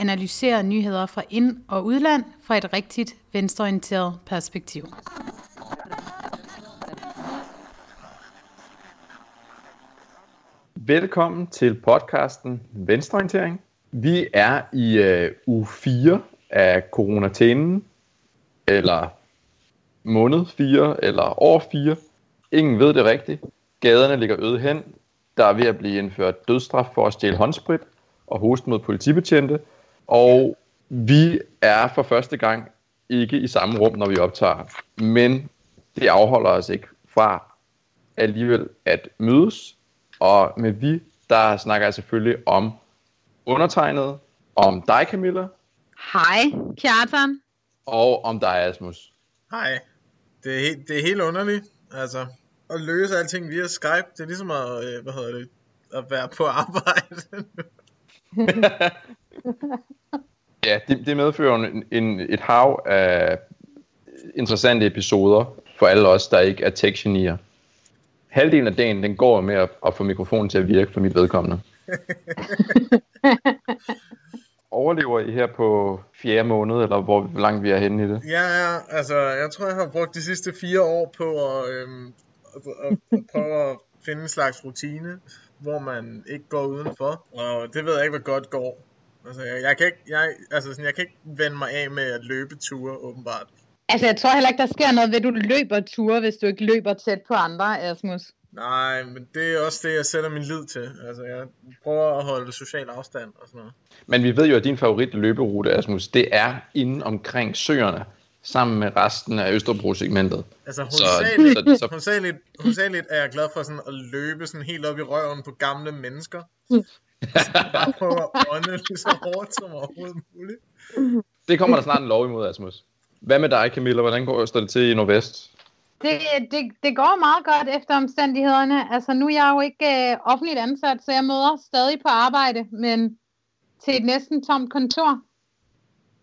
analyserer nyheder fra ind- og udland fra et rigtigt venstreorienteret perspektiv. Velkommen til podcasten Venstreorientering. Vi er i øh, uge 4 af coronatænen, eller måned 4, eller år 4. Ingen ved det rigtigt. Gaderne ligger øde hen. Der er ved at blive indført dødsstraf for at stjæle håndsprit og hoste mod politibetjente. Og vi er for første gang ikke i samme rum, når vi optager. Men det afholder os ikke fra alligevel at mødes. Og med vi, der snakker jeg selvfølgelig om undertegnet, om dig Camilla. Hej, Kjartan. Og om dig Asmus. Hej. Det er, helt, det er helt underligt. Altså, at løse alting via Skype, det er ligesom at, øh, hvad hedder det, at være på arbejde. ja, det, det medfører en, en, et hav af interessante episoder for alle os, der ikke er tech -genier. Halvdelen af dagen, den går med at, at få mikrofonen til at virke for mit vedkommende. Overlever I her på fjerde måned, eller hvor langt vi er henne i det? Ja, ja, altså, jeg tror, jeg har brugt de sidste fire år på at, øhm, at, at, at prøve at finde en slags rutine, hvor man ikke går udenfor, og det ved jeg ikke, hvad godt går. Altså, jeg, jeg, kan ikke, jeg, altså, sådan, jeg kan ikke vende mig af med at løbe ture, åbenbart. Altså, jeg tror heller ikke, der sker noget ved, at du løber ture, hvis du ikke løber tæt på andre, Asmus. Nej, men det er også det, jeg sætter min lid til. Altså, jeg prøver at holde social afstand og sådan noget. Men vi ved jo, at din favorit løberute, Asmus, det er inde omkring søerne, sammen med resten af Østerbro-segmentet. Altså, hovedsageligt, så, så, så... hovedsageligt, hovedsageligt er jeg glad for sådan at løbe sådan helt op i røven på gamle mennesker. bare prøve at ånde så hårdt som overhovedet muligt. Det kommer der snart en lov imod, Asmus. Hvad med dig, Camilla? Hvordan går det til i Nordvest? Det, det, det går meget godt efter omstændighederne. Altså nu er jeg jo ikke øh, offentligt ansat, så jeg møder stadig på arbejde, men til et næsten tomt kontor.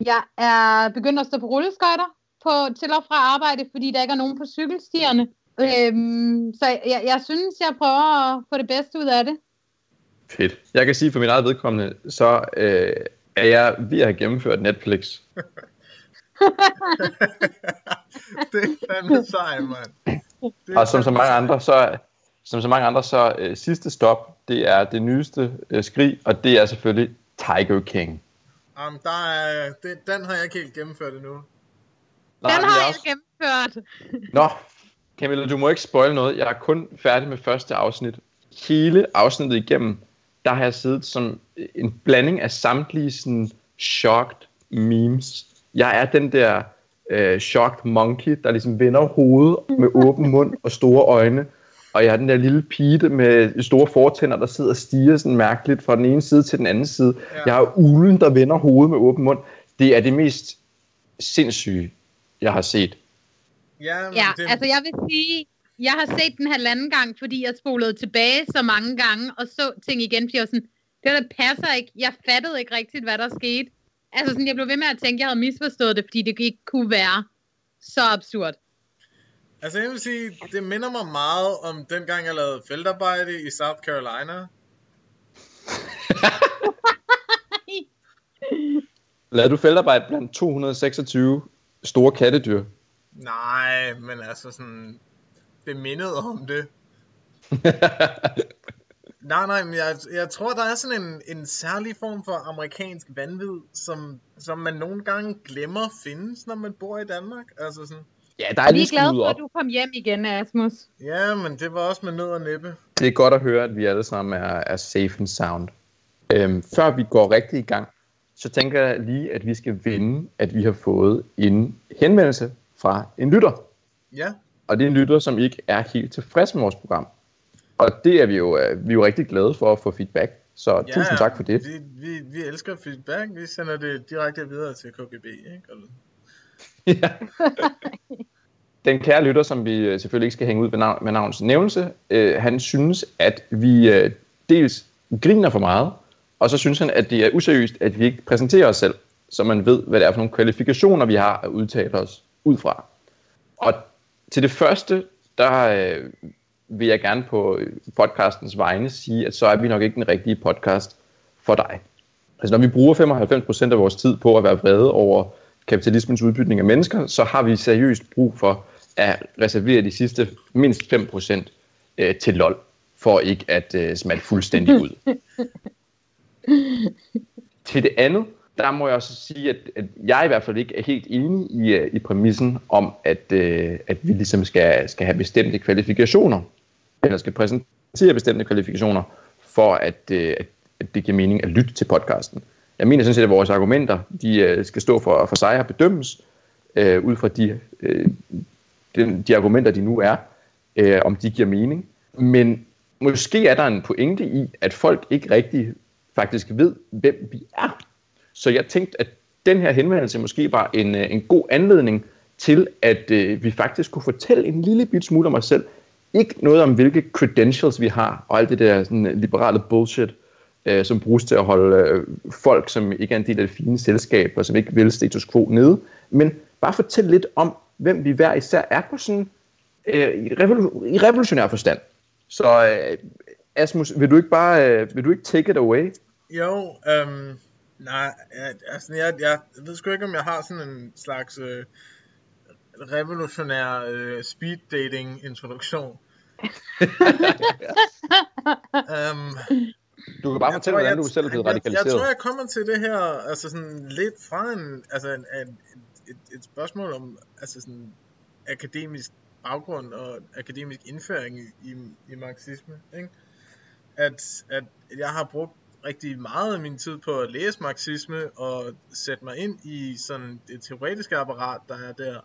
Jeg er begyndt at stå på rulleskøjter på, til og fra arbejde, fordi der ikke er nogen på cykelstierne. Øhm, så jeg, jeg synes, jeg prøver at få det bedste ud af det. Fedt. Jeg kan sige for min eget vedkommende, så øh, er jeg ved at have gennemført Netflix. det er fandme sej, mand. Og som så mange andre, så, som så mange andre, så øh, sidste stop, det er det nyeste øh, skrig, og det er selvfølgelig Tiger King. Um, der er, det, den har jeg ikke helt gennemført endnu. Nej, den har jeg også... gennemført. Nå, Camilla, du må ikke spoil noget. Jeg er kun færdig med første afsnit. Hele afsnittet igennem, der har jeg siddet som en blanding af samtlige sådan shocked memes. Jeg er den der øh, shocked monkey, der ligesom vender hovedet med åben mund og store øjne. Og jeg er den der lille pige med store fortænder, der sidder og stiger sådan mærkeligt fra den ene side til den anden side. Ja. Jeg har ulen, der vender hovedet med åben mund. Det er det mest sindssyge, jeg har set. Ja, ja det... altså jeg vil sige, jeg har set den halvanden gang, fordi jeg spolede tilbage så mange gange, og så ting igen, fordi jeg var sådan, det der passer ikke, jeg fattede ikke rigtigt, hvad der skete. Altså sådan, jeg blev ved med at tænke, at jeg havde misforstået det, fordi det ikke kunne være så absurd. Altså jeg vil sige, det minder mig meget om den gang, jeg lavede feltarbejde i South Carolina. Lavede du feltarbejde blandt 226 store kattedyr? Nej, men altså sådan, det mindede om det. nej, nej, men jeg, jeg tror, der er sådan en, en særlig form for amerikansk vanvid, som, som man nogle gange glemmer findes, når man bor i Danmark. Altså sådan, Ja, der er lige glad for, at du kom hjem igen, Asmus. Ja, men det var også med nød og næppe. Det er godt at høre, at vi alle sammen er, er safe and sound. Øhm, før vi går rigtig i gang, så tænker jeg lige, at vi skal vinde, at vi har fået en henvendelse fra en lytter. Ja. Og det er en lytter, som ikke er helt tilfreds med vores program. Og det er vi jo, øh, vi er jo rigtig glade for at få feedback. Så ja, tusind tak for det. Vi, vi, vi elsker feedback. Vi sender det direkte videre til KGB. Ikke? ja. Den kære lytter, som vi øh, selvfølgelig ikke skal hænge ud med, navn, med navns nævnelse, øh, han synes, at vi øh, dels griner for meget, og så synes han, at det er useriøst, at vi ikke præsenterer os selv, så man ved, hvad det er for nogle kvalifikationer, vi har at udtale os ud fra. Og til det første, der øh, vil jeg gerne på podcastens vegne sige, at så er vi nok ikke den rigtige podcast for dig. Altså når vi bruger 95% af vores tid på at være vrede over kapitalismens udbytning af mennesker, så har vi seriøst brug for at reservere de sidste mindst 5% øh, til LOL, for ikke at øh, smalte fuldstændig ud. til det andet, der må jeg også sige, at, at jeg i hvert fald ikke er helt enig i, øh, i præmissen om, at, øh, at vi ligesom skal, skal have bestemte kvalifikationer, eller skal præsentere bestemte kvalifikationer, for at, øh, at, at det giver mening at lytte til podcasten. Jeg mener sådan set, at vores argumenter de, øh, skal stå for, for sig og bedømmes øh, ud fra de, øh, de, de argumenter, de nu er, øh, om de giver mening. Men måske er der en pointe i, at folk ikke rigtig faktisk ved, hvem vi er. Så jeg tænkte, at den her henvendelse måske var en, øh, en god anledning til, at øh, vi faktisk kunne fortælle en lille bit smule om os selv. Ikke noget om, hvilke credentials vi har, og alt det der sådan, øh, liberale bullshit, øh, som bruges til at holde øh, folk, som ikke er en del af det fine selskab, og som ikke vil status quo nede, men bare fortælle lidt om, hvem vi hver især er på sådan øh, i, revolu- i revolutionær forstand. Så øh, Asmus, vil du ikke bare øh, vil du ikke take it away? Jo, øhm, nej, altså jeg, jeg ved sgu ikke, om jeg har sådan en slags øh, revolutionær øh, speed dating introduktion. um, du kan bare fortælle, hvordan du selv er blevet radikaliseret. Jeg, jeg tror, jeg kommer til det her altså sådan lidt fra en, altså en, en, et, et spørgsmål om altså sådan akademisk baggrund og akademisk indføring i, i, i marxisme. Ikke? At, at jeg har brugt rigtig meget af min tid på at læse marxisme og sætte mig ind i sådan det teoretiske apparat, der er der.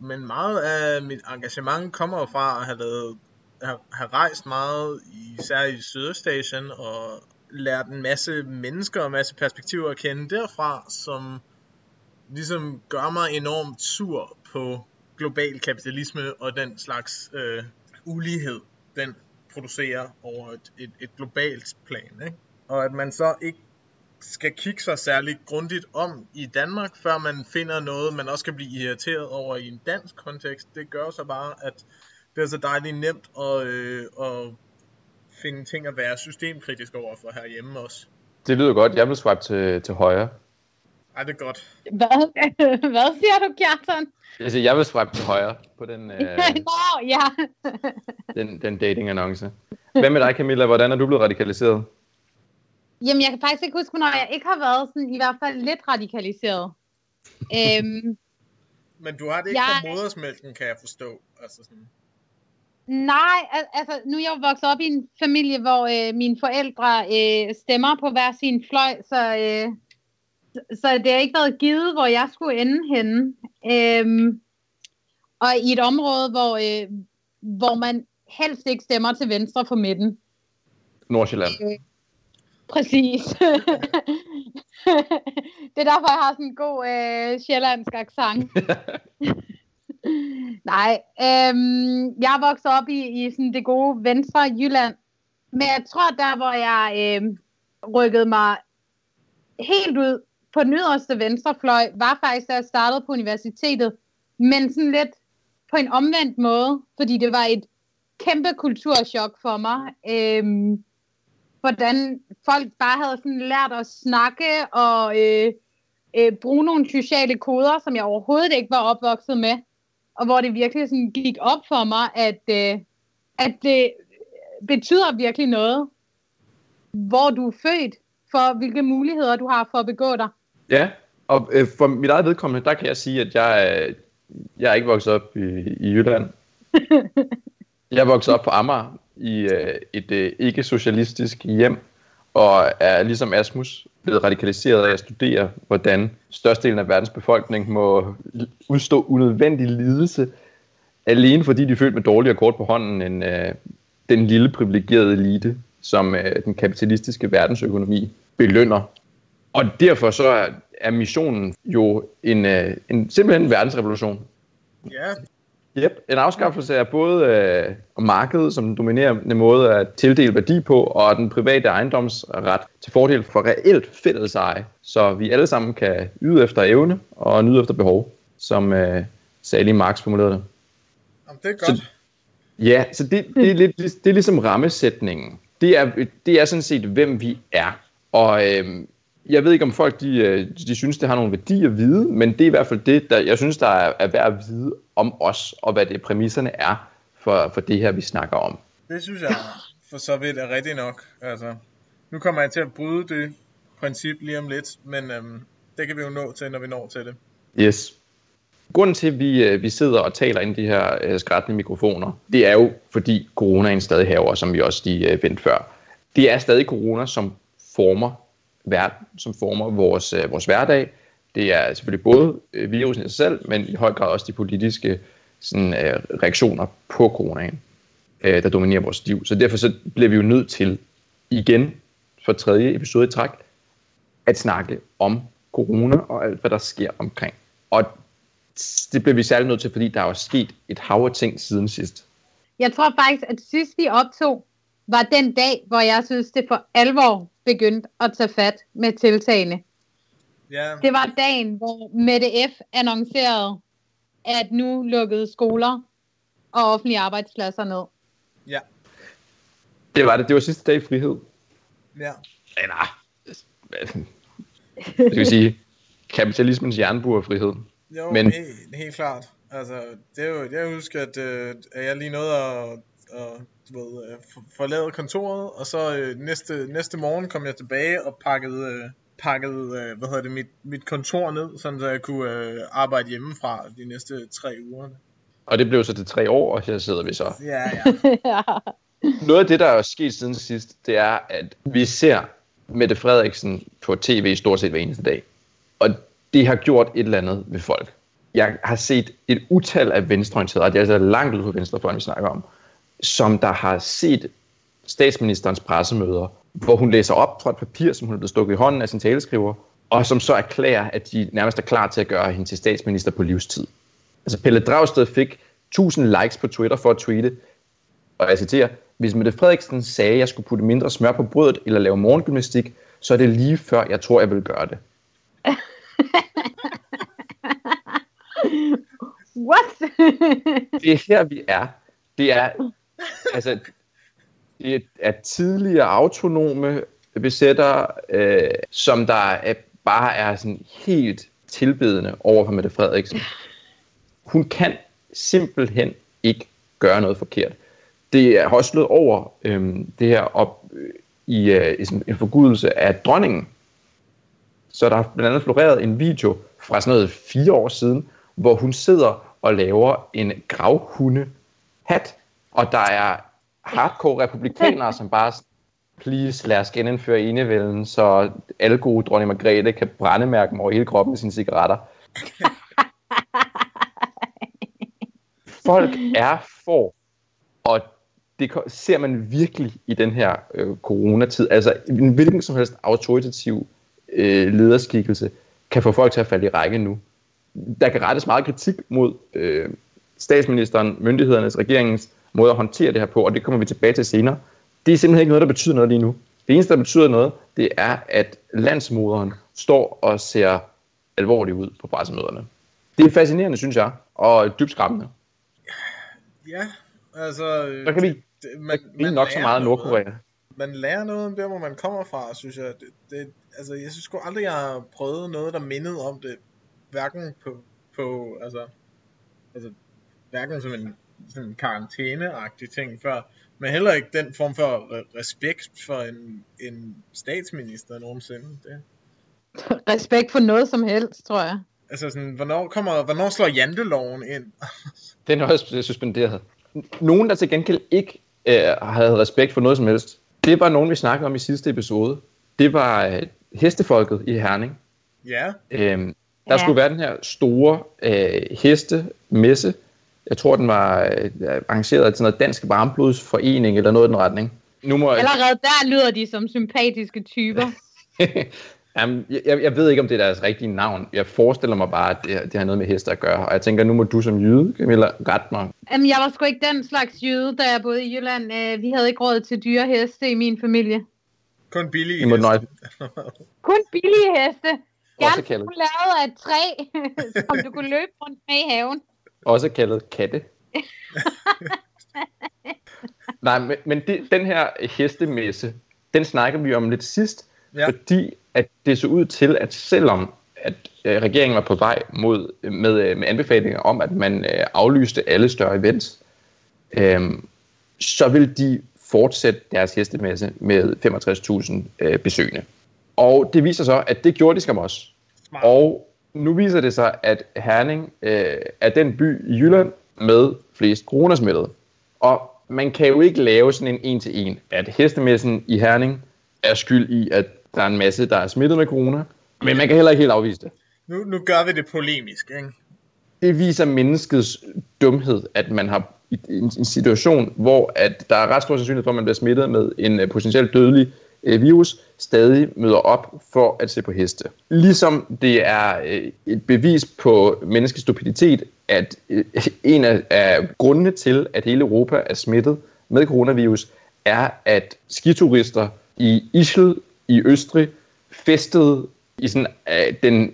Men meget af mit engagement kommer fra at have, lavet, have, have rejst meget, især i Sydøstasien, og lært en masse mennesker og en masse perspektiver at kende derfra, som ligesom gør mig enormt sur på global kapitalisme og den slags øh, ulighed, den producerer over et, et, et globalt plan. Ikke? Og at man så ikke skal kigge sig særlig grundigt om i Danmark, før man finder noget, man også kan blive irriteret over i en dansk kontekst. Det gør så bare, at det er så dejligt nemt at, øh, at finde ting at være systemkritisk over for herhjemme også. Det lyder godt. Jeg vil swipe til, til højre. Ej, det er godt. Hvad, Hvad siger du, Kjartan? Jeg siger, jeg vil swipe til højre på den, øh, Nå, ja. den, den dating-annonce. Hvad med dig, Camilla? Hvordan er du blevet radikaliseret? Jamen, jeg kan faktisk ikke huske, når jeg ikke har været sådan, i hvert fald lidt radikaliseret. øhm, Men du har det ikke jeg... fra modersmælken, kan jeg forstå. Altså sådan. Nej, al- altså nu er jeg jo vokset op i en familie, hvor øh, mine forældre øh, stemmer på hver sin fløj, så, øh, så, det har ikke været givet, hvor jeg skulle ende henne. Øhm, og i et område, hvor, øh, hvor man helst ikke stemmer til venstre for midten. Nordsjælland. Øh, præcis. det er derfor, jeg har sådan en god øh, sjællandsk accent. Nej, øhm, jeg vokset op i, i sådan det gode venstre Jylland. Men jeg tror, der hvor jeg øh, rykkede mig helt ud på den yderste venstrefløj, var faktisk, da jeg startede på universitetet. Men sådan lidt på en omvendt måde, fordi det var et kæmpe kulturschok for mig. Øhm, hvordan folk bare havde sådan lært at snakke og øh, øh, bruge nogle sociale koder, som jeg overhovedet ikke var opvokset med og hvor det virkelig sådan gik op for mig, at, øh, at det betyder virkelig noget, hvor du er født, for hvilke muligheder du har for at begå dig. Ja, og øh, for mit eget vedkommende, der kan jeg sige, at jeg, øh, jeg er ikke vokset op i, i Jylland. jeg er vokset op på Amager i øh, et øh, ikke-socialistisk hjem, og er ligesom Asmus blevet radikaliseret af at studere, hvordan størstedelen af verdens befolkning må udstå unødvendig lidelse, alene fordi de er født med dårligere kort på hånden end øh, den lille privilegerede elite som øh, den kapitalistiske verdensøkonomi belønner. Og derfor så er, er missionen jo en, øh, en simpelthen en verdensrevolution. Ja, Yep. En afskaffelse af både øh, markedet som den dominerende måde at tildele værdi på, og den private ejendomsret til fordel for reelt fælleseje, så vi alle sammen kan yde efter evne og nyde efter behov, som øh, Sally Marx formulerede det. Jamen, det er godt. Så- Ja, så det, det, er, lidt, det er ligesom rammesætningen. Det er, det er sådan set, hvem vi er. Og øhm, jeg ved ikke, om folk de, øh, de synes, det har nogle værdier at vide, men det er i hvert fald det, der, jeg synes, der er, er værd at vide om os, og hvad det præmisserne er for, for det her, vi snakker om. Det synes jeg for så vidt er rigtigt nok. Altså, nu kommer jeg til at bryde det princip lige om lidt, men øhm, det kan vi jo nå til, når vi når til det. Yes. Grunden til, at vi, øh, vi sidder og taler ind i de her øh, skrættende mikrofoner, det er jo, fordi coronaen stadig haver, som vi også lige øh, vendte før. Det er stadig corona, som former verden, som former vores, øh, vores hverdag. Det er selvfølgelig både øh, virusen i sig selv, men i høj grad også de politiske sådan, øh, reaktioner på coronaen, øh, der dominerer vores liv. Så derfor så bliver vi jo nødt til igen for tredje episode i træk at snakke om corona og alt, hvad der sker omkring. Og det bliver vi særlig nødt til, fordi der er jo sket et hav af ting siden sidst. Jeg tror faktisk, at sidst vi optog, var den dag, hvor jeg synes, det for alvor begyndte at tage fat med tiltagene. Ja, Det var dagen, hvor Mette F. annoncerede, at nu lukkede skoler og offentlige arbejdspladser ned. ja, Det var det. Det var sidste dag i frihed. ja. Eller, det vil sige, kapitalismens jernburgerfrihed. Jo, Men- Men... helt, helt klart. Altså, det er jo, jeg husker, at, øh, at jeg lige nåede at, at du ved, øh, for- forlade kontoret, og så øh, næste, næste morgen kom jeg tilbage og pakkede, øh, pakkede øh, hvad hedder det, mit, mit kontor ned, sådan så jeg kunne øh, arbejde hjemmefra de næste tre uger. Og det blev så til tre år, og her sidder vi så. Ja, ja. ja. Noget af det, der er sket siden sidst, det er, at vi ser Mette Frederiksen på tv stort set hver eneste dag. Og det har gjort et eller andet ved folk. Jeg har set et utal af venstreorienterede, og det er altså langt ud på venstrefløjen, vi snakker om, som der har set statsministerens pressemøder, hvor hun læser op fra et papir, som hun er blevet stukket i hånden af sin taleskriver, og som så erklærer, at de nærmest er klar til at gøre hende til statsminister på livstid. Altså Pelle Dragsted fik 1000 likes på Twitter for at tweete, og jeg citerer, hvis Mette Frederiksen sagde, at jeg skulle putte mindre smør på brødet eller lave morgengymnastik, så er det lige før, jeg tror, jeg vil gøre det. What? Det er her, vi er. Det er, altså, det er tidligere autonome besættere, øh, som der er, bare er sådan helt tilbedende over for Mette Frederiksen. Hun kan simpelthen ikke gøre noget forkert. Det er også slået over øh, det her op øh, i, øh, i sådan en forgudelse af dronningen. Så der har blandt andet floreret en video fra sådan noget fire år siden, hvor hun sidder og laver en gravhunde hat, og der er hardcore republikanere, som bare please lad os genindføre enevælden, så alle gode dronning Margrethe kan brændemærke dem over hele kroppen med sine cigaretter. Folk er for, og det ser man virkelig i den her øh, coronatid. Altså en hvilken som helst autoritativ øh, lederskikkelse kan få folk til at falde i række nu. Der kan rettes meget kritik mod øh, statsministeren, myndighedernes, regeringens måde at håndtere det her på, og det kommer vi tilbage til senere. Det er simpelthen ikke noget, der betyder noget lige nu. Det eneste, der betyder noget, det er, at landsmoderen står og ser alvorlig ud på pressemøderne. Det er fascinerende, synes jeg, og dybt skræmmende. ja, altså... Så kan vi man, man nok så meget noget. Nordkorea. man lærer noget om der, hvor man kommer fra, synes jeg. Det, det, altså, jeg synes sgu aldrig, jeg har prøvet noget, der mindede om det. Hverken på, på altså, altså, hverken som en sådan en karantæneagtig ting før, men heller ikke den form for re- respekt for en, en statsminister nogensinde. Det. Respekt for noget som helst, tror jeg. Altså sådan, hvornår, kommer, hvornår slår janteloven ind? Den er også suspenderet. Nogen, der til gengæld ikke øh, havde respekt for noget som helst, det var nogen, vi snakkede om i sidste episode. Det var øh, hestefolket i Herning. Ja, Øhm, der ja. skulle være den her store øh, hestemesse. Jeg tror, den var øh, arrangeret af sådan noget dansk varmblodsforening eller noget i den retning. nu må jeg... Allerede der lyder de som sympatiske typer. Jamen, jeg, jeg ved ikke, om det er deres rigtige navn. Jeg forestiller mig bare, at det, det har noget med heste at gøre. Og jeg tænker, nu må du som jyde, Camilla, rette mig. Jamen, jeg var sgu ikke den slags jøde, da jeg boede i Jylland. Øh, Vi havde ikke råd til dyre heste i min familie. Kun billige I nøje, Kun billige heste. Gerne lavet af træ, som du kunne løbe rundt med i haven. Også kaldet katte. Nej, men, men det, den her hestemesse, den snakker vi om lidt sidst, Ja. fordi at det så ud til, at selvom at øh, regeringen var på vej mod med, øh, med anbefalinger om, at man øh, aflyste alle større events, øh, så vil de fortsætte deres hestemesse med 65.000 øh, besøgende. Og det viser så, at det gjorde de skam også. Smart. Og nu viser det sig, at Herning øh, er den by i Jylland med flest coronasmittede. Og man kan jo ikke lave sådan en en-til-en, at hestemessen i Herning er skyld i, at der er en masse, der er smittet med corona. Men man kan heller ikke helt afvise det. Nu, nu gør vi det polemisk, ikke? Det viser menneskets dumhed, at man har en situation, hvor at der er ret stor sandsynlighed for, at man bliver smittet med en øh, potentielt dødelig øh, virus, stadig møder op for at se på heste. Ligesom det er øh, et bevis på menneskets stupiditet, at øh, en af, af grundene til, at hele Europa er smittet med coronavirus, er, at skiturister i Ischl i Østrig festede i sådan, øh, den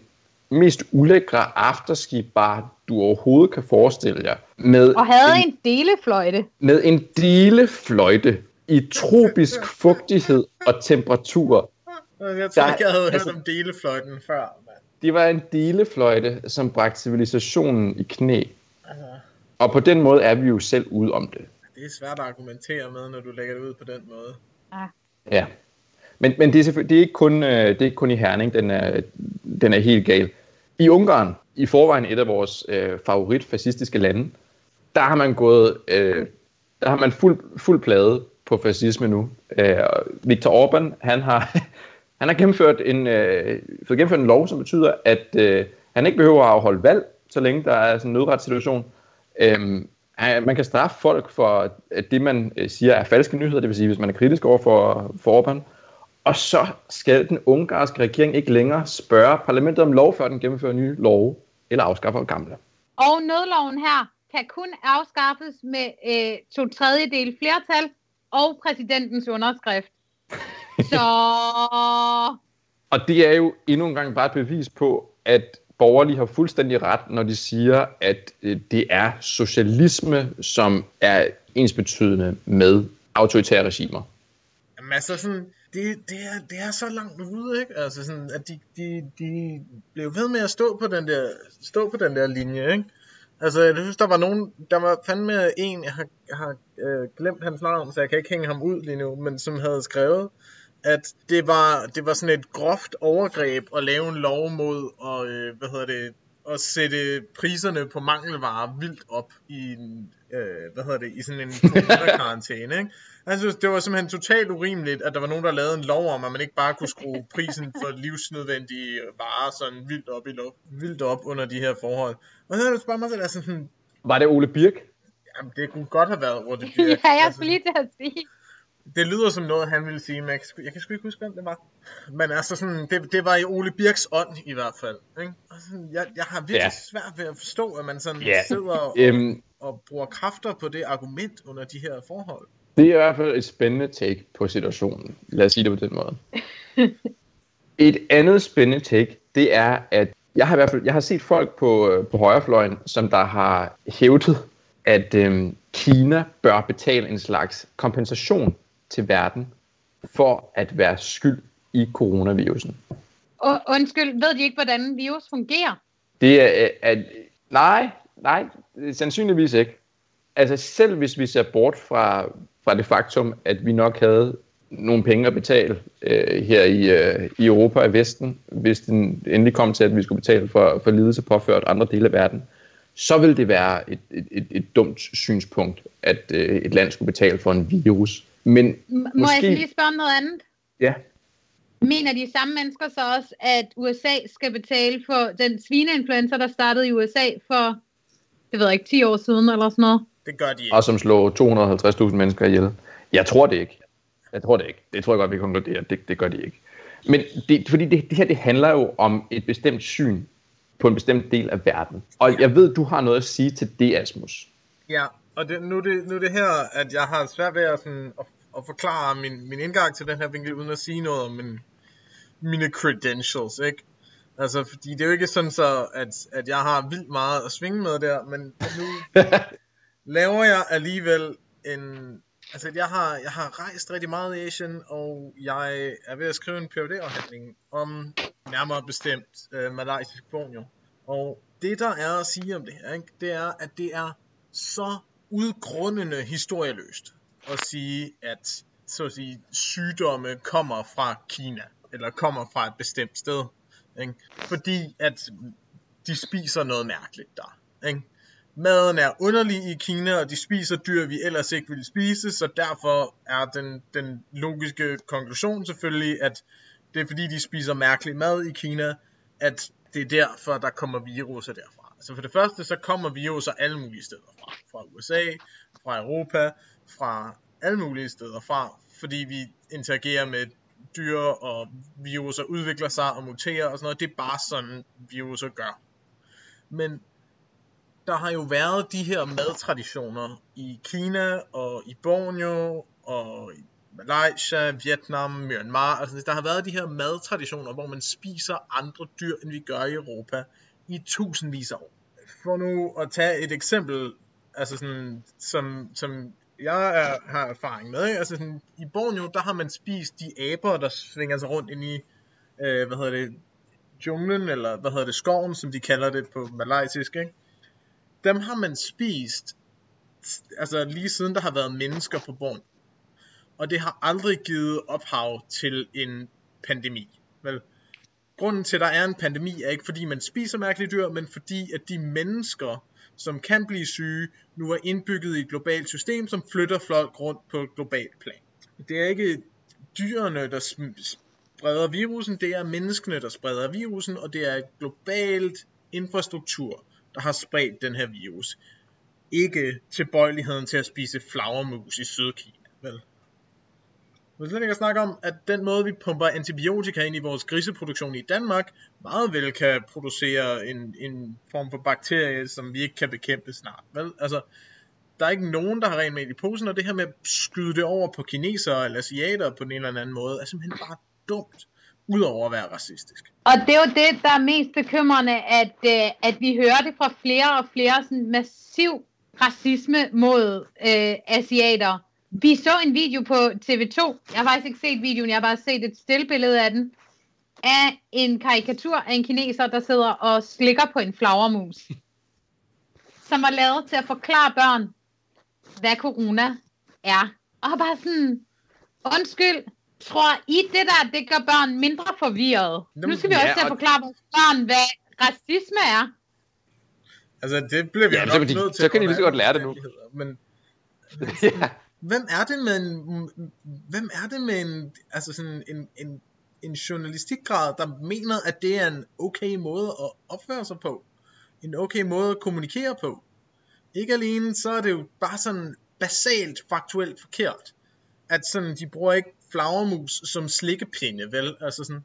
mest ulækre afterski-bar, du overhovedet kan forestille jer. Med Og havde en delefløjte. med en delefløjte i tropisk fugtighed og temperatur. Jeg tror Der- ikke, jeg havde altså- hørt om delefløjten før, mand. Det var en delefløjte, som bragte civilisationen i knæ. Altså, Og på den måde er vi jo selv ude om det. det er svært at argumentere med, når du lægger det ud på den måde. Ja. Men, men det, er det, er ikke kun, øh, det er ikke kun i Herning, den er, den er helt gal. I Ungarn, i forvejen et af vores øh, favoritfascistiske lande, der har man gået, øh, der har man fuld, fuld plade på fascisme nu. Øh, Viktor Orbán, han har, han har gennemført en, øh, fået gennemført en lov, som betyder, at øh, han ikke behøver at afholde valg, så længe der er sådan en nødretssituation. Øhm, man kan straffe folk for at det, man øh, siger er falske nyheder, det vil sige, hvis man er kritisk over for, for Orbán. Og så skal den ungarske regering ikke længere spørge parlamentet om lov, før den gennemfører nye love eller afskaffer gamle. Og nødloven her kan kun afskaffes med øh, to tredjedel flertal og præsidentens underskrift. Så Og det er jo endnu en gang bare et bevis på, at borgerlige har fuldstændig ret, når de siger, at øh, det er socialisme, som er ensbetydende med autoritære regimer. Jamen altså sådan, det, det, er, det er så langt ude, ikke? Altså sådan, at de, de, de blev ved med at stå på den der, stå på den der linje, ikke? Altså, jeg synes, der var nogen, der var fandme en, jeg har, jeg har øh, glemt hans navn, så jeg kan ikke hænge ham ud lige nu, men som havde skrevet, at det var, det var sådan et groft overgreb at lave en lov mod og, øh, hvad hedder det, at sætte priserne på mangelvarer vildt op i en, øh, hvad hedder det, i sådan en corona-karantæne, ikke? Han synes, det var simpelthen totalt urimeligt, at der var nogen, der lavede en lov om, at man ikke bare kunne skrue prisen for livsnødvendige varer sådan vildt op, i lov, vildt op under de her forhold. Og så er det bare mig selv, altså sådan, Var det Ole Birk? jamen, det kunne godt have været ja, Birk. jeg Altså, skulle lige til at sige. Det lyder som noget, han ville sige, men jeg kan, sgu- jeg kan sgu ikke huske, hvem det var. Men altså sådan, det, det var i Ole Birks ånd i hvert fald. Ikke? Og sådan, jeg, jeg har virkelig Ja. svært ved at forstå, at man sådan Ja. sidder og, Øhm, og bruger kræfter på det argument under de her forhold. Det er i hvert fald et spændende take på situationen. Lad os sige det på den måde. Et andet spændende take, det er, at jeg har i hvert fald jeg har set folk på, øh, på højrefløjen, som der har hævdet, at øhm, Kina bør betale en slags kompensation til verden for at være skyld i coronavirusen. Og, undskyld, ved de ikke, hvordan virus fungerer? Det er, at, nej, nej, sandsynligvis ikke. Altså selv hvis vi ser bort fra, fra det faktum, at vi nok havde nogle penge at betale øh, her i, øh, i Europa og Vesten, hvis den endelig kom til, at vi skulle betale for, for lidelse påført andre dele af verden, så vil det være et, et, et, et dumt synspunkt, at øh, et land skulle betale for en virus. Men M- Må Måske- jeg så lige spørge om noget andet? ja, Mener de samme mennesker så også, at USA skal betale for den svineinfluenza, der startede i USA for, det ved jeg ikke, 10 år siden eller sådan noget? Det gør de ikke. og som slår 250.000 mennesker ihjel. Jeg tror det ikke. Jeg tror det ikke. Det tror jeg godt, vi konkluderer. Det, det gør de ikke. Men det, fordi det, det her, det handler jo om et bestemt syn på en bestemt del af verden. Og jeg ved, du har noget at sige til det, Asmus. Ja, og det, nu, det, nu det her, at jeg har svært ved at, sådan, at, at forklare min, min indgang til den her vinkel, uden at sige noget om min, mine credentials, ikke? Altså, fordi det er jo ikke sådan så, at, at jeg har vildt meget at svinge med der, men nu laver jeg alligevel en... Altså, jeg har, jeg har rejst rigtig meget i Asien, og jeg er ved at skrive en phd afhandling om nærmere bestemt øh, malaysisk Borneo. Og det, der er at sige om det her, ikke, det er, at det er så udgrundende historieløst at sige, at så at sige, sygdomme kommer fra Kina, eller kommer fra et bestemt sted. Ikke? Fordi at de spiser noget mærkeligt der. Ikke? Maden er underlig i Kina, og de spiser dyr, vi ellers ikke ville spise, så derfor er den, den logiske konklusion selvfølgelig, at det er fordi, de spiser mærkelig mad i Kina, at det er derfor, der kommer viruser derfra. Altså for det første, så kommer vi jo så alle mulige steder fra. Fra USA, fra Europa, fra alle mulige steder fra, fordi vi interagerer med dyr, og viruser udvikler sig og muterer og sådan noget. Det er bare sådan, viruser gør. Men der har jo været de her madtraditioner i Kina og i Borneo og i Malaysia, Vietnam, Myanmar. Altså, der har været de her madtraditioner, hvor man spiser andre dyr, end vi gør i Europa i tusindvis af år. For nu at tage et eksempel, altså sådan, som, som jeg er, har erfaring med, ikke? altså sådan, i Borneo, der har man spist de aber, der svinger sig rundt ind i, øh, hvad hedder det, junglen, eller hvad hedder det, skoven, som de kalder det på malaysisk, ikke? Dem har man spist, altså lige siden der har været mennesker på Borneo. Og det har aldrig givet ophav til en pandemi, vel? Grunden til, at der er en pandemi, er ikke fordi man spiser mærkelige dyr, men fordi at de mennesker, som kan blive syge, nu er indbygget i et globalt system, som flytter folk rundt på et globalt plan. Det er ikke dyrene, der spreder virusen, det er menneskene, der spreder virusen, og det er et globalt infrastruktur, der har spredt den her virus. Ikke tilbøjeligheden til at spise flagermus i Sydkina, vel? Vi slet ikke at snakke om, at den måde, vi pumper antibiotika ind i vores griseproduktion i Danmark, meget vel kan producere en, en form for bakterie, som vi ikke kan bekæmpe snart. Vel? Altså, der er ikke nogen, der har rent med i posen, og det her med at skyde det over på kinesere eller asiater på en eller anden måde, er simpelthen bare dumt, udover at være racistisk. Og det er jo det, der er mest bekymrende, at, øh, at vi hører det fra flere og flere sådan massiv racisme mod øh, asiater vi så en video på TV2. Jeg har faktisk ikke set videoen, jeg har bare set et stillbillede af den. Af en karikatur af en kineser, der sidder og slikker på en flagermus. Som var lavet til at forklare børn, hvad corona er. Og bare sådan, undskyld, tror I det der, det gør børn mindre forvirret? Nu skal vi ja, også til at forklare vores børn, hvad racisme er. Altså, det bliver vi ja, nok nødt til. Så kan de lige så godt lære det nu. Men, ja hvem er det med en, hvem er det med en, altså sådan en, en, en journalistikgrad, der mener, at det er en okay måde at opføre sig på? En okay måde at kommunikere på? Ikke alene, så er det jo bare sådan basalt faktuelt forkert. At sådan, de bruger ikke flagermus som slikkepinde, vel? Altså sådan...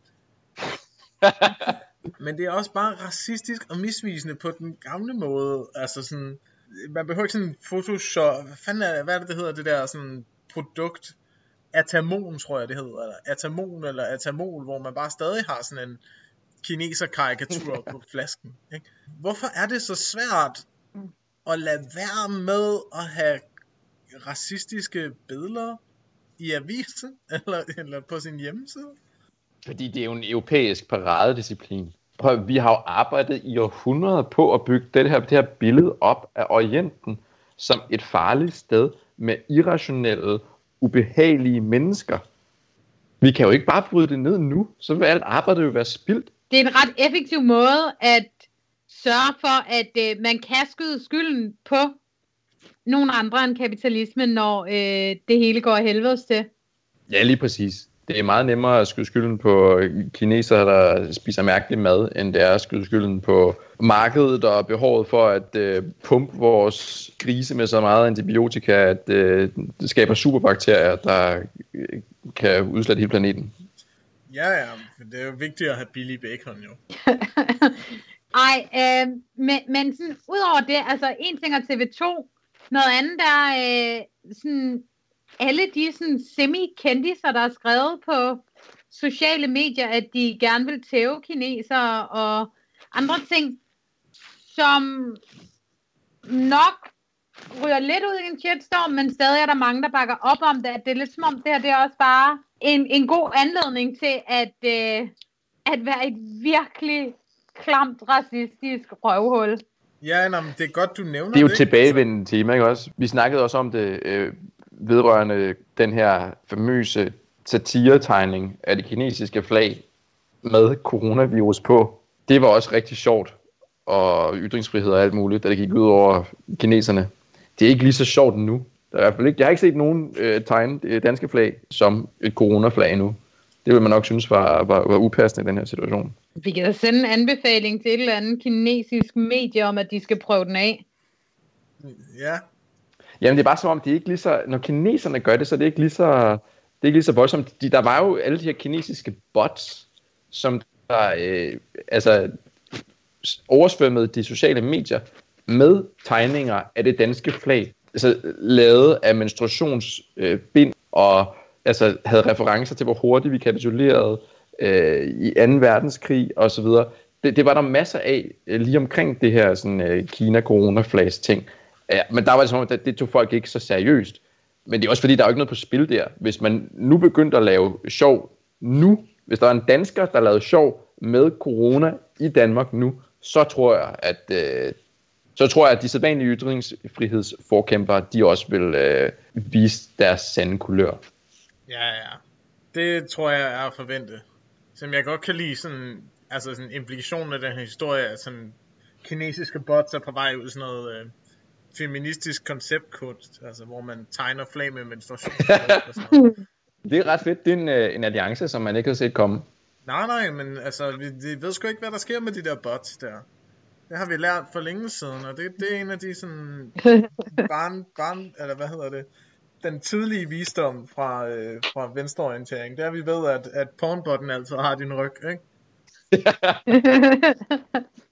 Men det er også bare racistisk og misvisende på den gamle måde. Altså sådan, man behøver ikke sådan Photoshop, hvad fanden er, hvad er det, det hedder, det der sådan produkt, Atamon, tror jeg det hedder, eller Atamon eller Atamol, hvor man bare stadig har sådan en kineser-karikatur på flasken. Ikke? Hvorfor er det så svært at lade være med at have racistiske billeder i avisen, eller, eller på sin hjemmeside? Fordi det er jo en europæisk paradedisciplin. Prøv, vi har jo arbejdet i århundreder på at bygge det her, det her billede op af Orienten som et farligt sted med irrationelle, ubehagelige mennesker. Vi kan jo ikke bare bryde det ned nu, så vil alt arbejdet jo være spildt. Det er en ret effektiv måde at sørge for, at øh, man kan skyde skylden på nogle andre end kapitalismen, når øh, det hele går af helvedes til. Ja, lige præcis. Det er meget nemmere at skyde skylden på kinesere, der spiser mærkelig mad, end det er at skyde skylden på markedet og behovet for at øh, pumpe vores grise med så meget antibiotika, at øh, det skaber superbakterier, der øh, kan udslette hele planeten. Ja, ja, men det er jo vigtigt at have billig bacon, jo. Ej, øh, men, men sådan, udover det, altså en ting er TV2, noget andet er øh, sådan, alle de sådan, semi-kendiser, der er skrevet på sociale medier, at de gerne vil tæve kinesere og andre ting, som nok ryger lidt ud i en shitstorm, men stadig er der mange, der bakker op om det. Det er lidt som om det her, det er også bare en, en god anledning til at, øh, at være et virkelig klamt racistisk røvhul. Ja, nej, men det er godt, du nævner det. Det er jo tilbagevendende tema, ikke også? Vi snakkede også om det øh, vedrørende den her famøse satiretegning af det kinesiske flag med coronavirus på. Det var også rigtig sjovt, og ytringsfrihed og alt muligt, da det gik ud over kineserne. Det er ikke lige så sjovt nu. Der er i hvert fald ikke, jeg har ikke set nogen øh, tegne det danske flag som et coronaflag nu. Det vil man nok synes var, var, var upassende i den her situation. Vi kan da sende en anbefaling til et eller andet kinesisk medie om, at de skal prøve den af. Ja. Jamen det er bare som om, det er ikke lige så, når kineserne gør det, så det er ikke lige så, det er ikke lige så voldsomt. De, der var jo alle de her kinesiske bots, som der, øh, altså, oversvømmede de sociale medier med tegninger af det danske flag, altså lavet af menstruationsbind øh, og altså, havde referencer til, hvor hurtigt vi kapitulerede øh, i 2. verdenskrig osv. Det, det var der masser af øh, lige omkring det her sådan, øh, Kina-corona-flags ting. Ja, men der var det som om, at det tog folk ikke så seriøst. Men det er også fordi, der er jo ikke noget på spil der. Hvis man nu begyndte at lave sjov nu, hvis der er en dansker, der lavede sjov med corona i Danmark nu, så tror jeg, at øh, så tror jeg, at de sædvanlige ytringsfrihedsforkæmpere, de også vil øh, vise deres sande kulør. Ja, ja. Det tror jeg er forventet. Som jeg godt kan lide sådan, altså sådan implikationen af den her historie, at sådan kinesiske bots er på vej ud sådan noget øh, feministisk konceptkunst, altså hvor man tegner flag med menstruation. det er ret fedt. Det er en, øh, en alliance, som man ikke har set komme. Nej, nej, men altså, vi, vi ved sgu ikke, hvad der sker med de der bots der. Det har vi lært for længe siden, og det, det er en af de sådan barn, barn, eller hvad hedder det, den tidlige visdom fra, øh, fra venstreorientering. Det er, vi ved, at, at pornbotten altid har din ryg, ikke?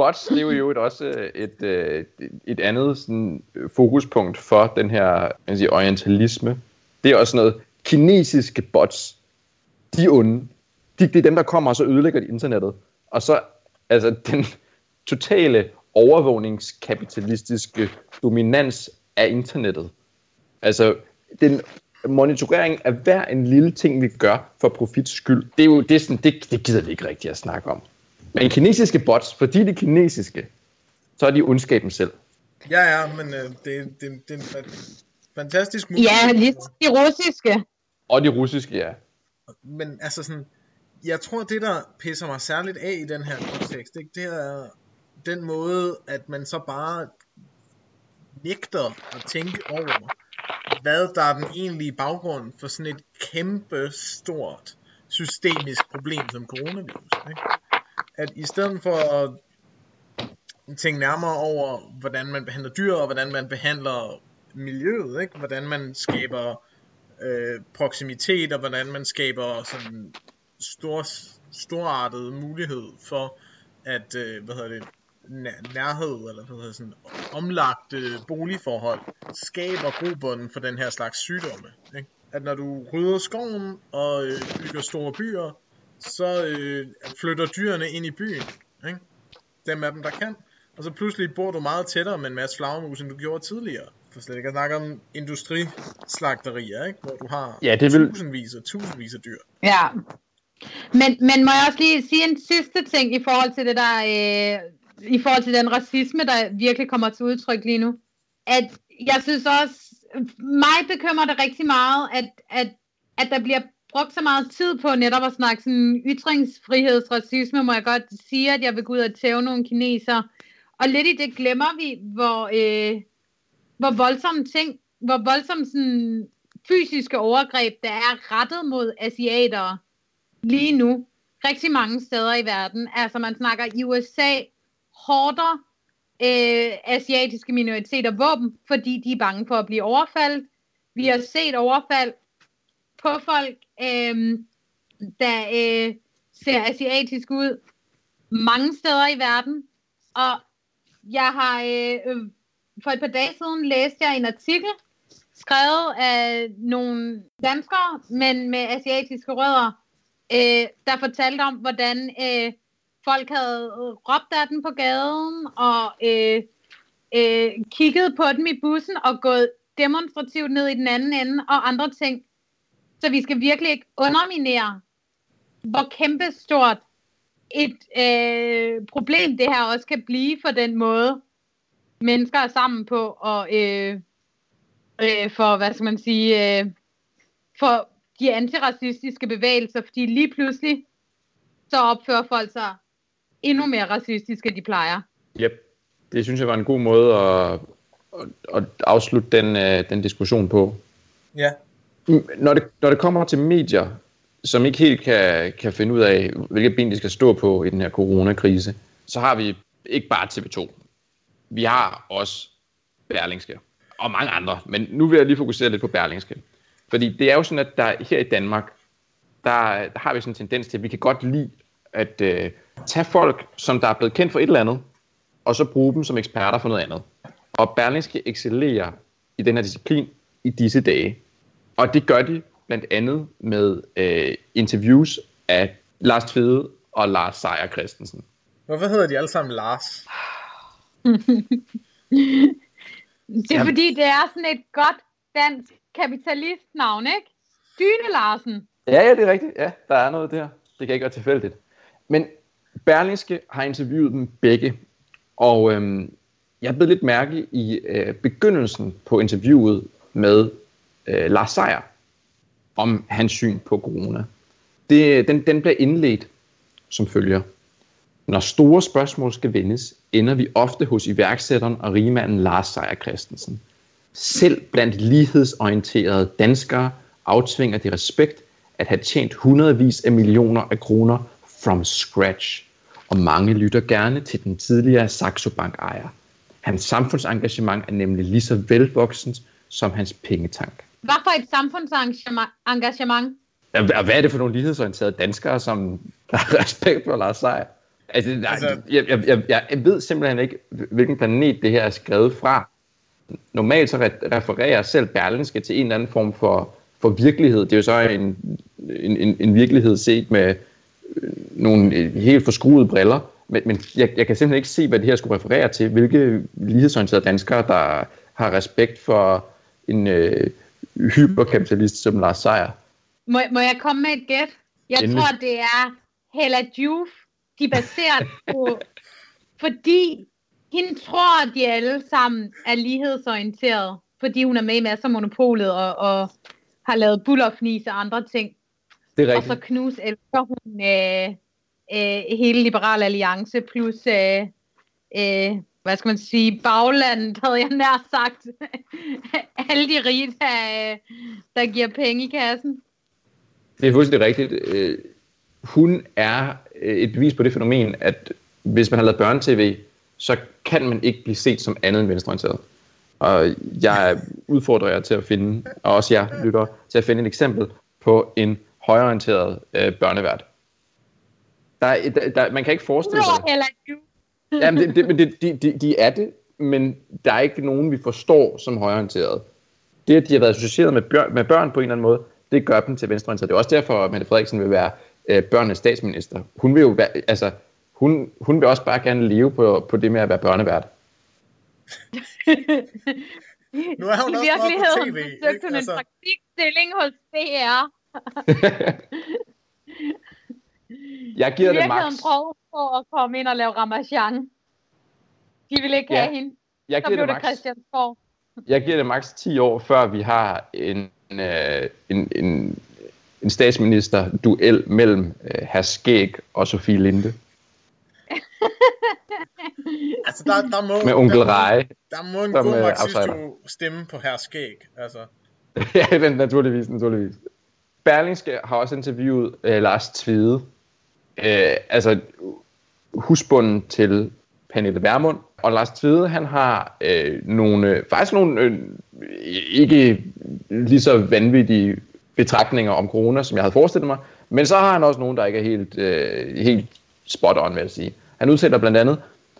Bots, det er jo også øh, et, et, et andet sådan, øh, fokuspunkt for den her man siger, orientalisme. Det er også noget, kinesiske bots, de er onde. De, det er dem, der kommer og så ødelægger de internettet. Og så, altså, den totale overvågningskapitalistiske dominans af internettet Altså, den monitorering af hver en lille ting, vi gør for profits skyld, det, er jo, det, er sådan, det, det gider vi ikke rigtig at snakke om. Men kinesiske bots, fordi de er kinesiske, så er de ondskaben selv. Ja, ja, men øh, det, det, det er en fantastisk mulighed. Ja, lige de russiske. Og de russiske, ja. Men altså sådan, jeg tror, det der pisser mig særligt af i den her kontekst, det, det er den måde, at man så bare nægter at tænke over, hvad der er den egentlige baggrund for sådan et kæmpe stort systemisk problem som coronavirus. Ikke? At i stedet for at tænke nærmere over, hvordan man behandler dyr, og hvordan man behandler miljøet, ikke? hvordan man skaber øh, proximitet, og hvordan man skaber sådan stor, storartet mulighed for at, øh, hvad hedder det, nærhed, eller hvad hedder sådan, omlagte boligforhold, skaber grobunden for den her slags sygdomme. Ikke? At når du rydder skoven og øh, bygger store byer, så øh, flytter dyrene ind i byen. Ikke? Dem af dem, der kan. Og så pludselig bor du meget tættere med en masse flagermus, end du gjorde tidligere. For slet ikke at snakke om industrislagterier, ikke? hvor du har ja, det vil... tusindvis og tusindvis af dyr. Ja, men, men må jeg også lige sige en sidste ting i forhold til det der øh, i forhold til den racisme, der virkelig kommer til udtryk lige nu. At jeg synes også, mig bekymrer det rigtig meget, at, at, at der bliver brugt så meget tid på netop at snakke sådan ytringsfrihedsracisme, må jeg godt sige, at jeg vil gå ud og tæve nogle kineser. Og lidt i det glemmer vi, hvor, øh, hvor voldsomme ting, hvor voldsomme sådan, fysiske overgreb, der er rettet mod asiater lige nu, rigtig mange steder i verden. Altså man snakker i USA, hårder øh, asiatiske minoriteter våben, fordi de er bange for at blive overfaldt. Vi har set overfald på folk, øh, der øh, ser asiatisk ud mange steder i verden. Og jeg har øh, for et par dage siden læste jeg en artikel, skrevet af nogle danskere, men med asiatiske rødder, øh, der fortalte om, hvordan øh, folk havde råbt af den på gaden, og øh, øh, kigget på dem i bussen, og gået demonstrativt ned i den anden ende, og andre ting. Så vi skal virkelig ikke underminere, hvor kæmpestort et øh, problem det her også kan blive for den måde, mennesker er sammen på, og øh, øh, for, hvad skal man sige, øh, for de antiracistiske bevægelser, fordi lige pludselig, så opfører folk sig endnu mere racistiske, end de plejer. Yep. Det synes jeg var en god måde at, at, at afslutte den, øh, den diskussion på. Ja. Når det, når det kommer til medier, som ikke helt kan, kan finde ud af, hvilket ben de skal stå på i den her coronakrise, så har vi ikke bare TV2. Vi har også Berlingske og mange andre, men nu vil jeg lige fokusere lidt på Berlingske. Fordi det er jo sådan, at der her i Danmark, der, der har vi sådan en tendens til, at vi kan godt lide at øh, tage folk, som der er blevet kendt for et eller andet, og så bruge dem som eksperter for noget andet. Og Berlingske excellerer i den her disciplin i disse dage. Og det gør de blandt andet med øh, interviews af Lars Tvede og Lars Seier Christensen. Hvorfor hedder de alle sammen Lars? det er Jamen. fordi, det er sådan et godt dansk kapitalistnavn, ikke? Dyne Larsen. Ja, ja, det er rigtigt. Ja, der er noget der. Det kan ikke være tilfældigt. Men Berlingske har interviewet dem begge, og øhm, jeg blev lidt mærke i øh, begyndelsen på interviewet med øh, Lars Seier om hans syn på corona. Det, den, den bliver indledt som følger. Når store spørgsmål skal vendes, ender vi ofte hos iværksætteren og rigmanden Lars Seier Christensen. Selv blandt lighedsorienterede danskere aftvinger det respekt at have tjent hundredvis af millioner af kroner from scratch. Og mange lytter gerne til den tidligere Saxo Bank ejer. Hans samfundsengagement er nemlig lige så velvoksent som hans pengetank. Hvad for et samfundsengagement? Ja, hvad er det for nogle lighedsorienterede danskere, som har respekt for Lars Seier? Altså, nej, altså... Jeg, jeg, jeg, jeg ved simpelthen ikke, hvilken planet det her er skrevet fra. Normalt så refererer selv Berlinske til en eller anden form for, for virkelighed. Det er jo så en, en, en virkelighed set med øh, nogle helt forskruede briller. Men, men jeg, jeg kan simpelthen ikke se, hvad det her skulle referere til. Hvilke lighedsorienterede danskere, der har respekt for en øh, hyperkapitalist som Lars Seier. Må, må jeg komme med et gæt? Jeg Endelig. tror, det er Hella Juf, de er baseret på, fordi hende tror, de alle sammen er lighedsorienteret, fordi hun er med i masser af monopolet og, og har lavet bullerfnis og andre ting. Det er rigtigt. Og så knus elsker hun øh, øh, hele Liberal Alliance plus øh, øh, hvad skal man sige, baglandet, havde jeg nær sagt. Alle de rige, der, der giver penge i kassen. Det er fuldstændig rigtigt. Øh, hun er øh, et bevis på det fænomen, at hvis man har lavet børnetv, så kan man ikke blive set som andet end venstreorienteret. Og jeg udfordrer jer til at finde, og også jeg lytter, til at finde et eksempel på en højorienteret øh, børnevært. Der, der, der, man kan ikke forestille sig det. Jamen, det, det, men det, de, de, de er det, men der er ikke nogen, vi forstår som højorienteret. Det, at de har været associeret med, børn, med børn på en eller anden måde, det gør dem til venstreorienteret. Det er også derfor, at Mette Frederiksen vil være øh, børnenes statsminister. Hun vil jo være, altså, hun, hun vil også bare gerne leve på, på det med at være børnevært. nu er hun I virkeligheden på TV. søgte hun altså... en praktikstilling hos DR. Jeg giver det max. prøvede på at komme ind og lave Ramachan. De ville ikke ja. have hende. Jeg Så giver blev det. Christiansborg. Jeg giver det maks 10 år, før vi har en, øh, en, en, en statsminister-duel mellem øh, herr Skæg og Sofie Linde. Altså, der, der må, Med onkel Reje. der må en som, god øh, marxist stemme på her skæg. Altså, ja, naturligvis, naturligvis. Berlingske har også interviewet øh, Lars Tvede, øh, altså husbunden til Pernille Vermund. Og Lars Tvede, han har øh, nogle, faktisk nogle øh, ikke lige så vanvittige betragtninger om corona, som jeg havde forestillet mig. Men så har han også nogle, der ikke er helt, øh, helt spot on, vil jeg sige. Han udtaler blandt andet,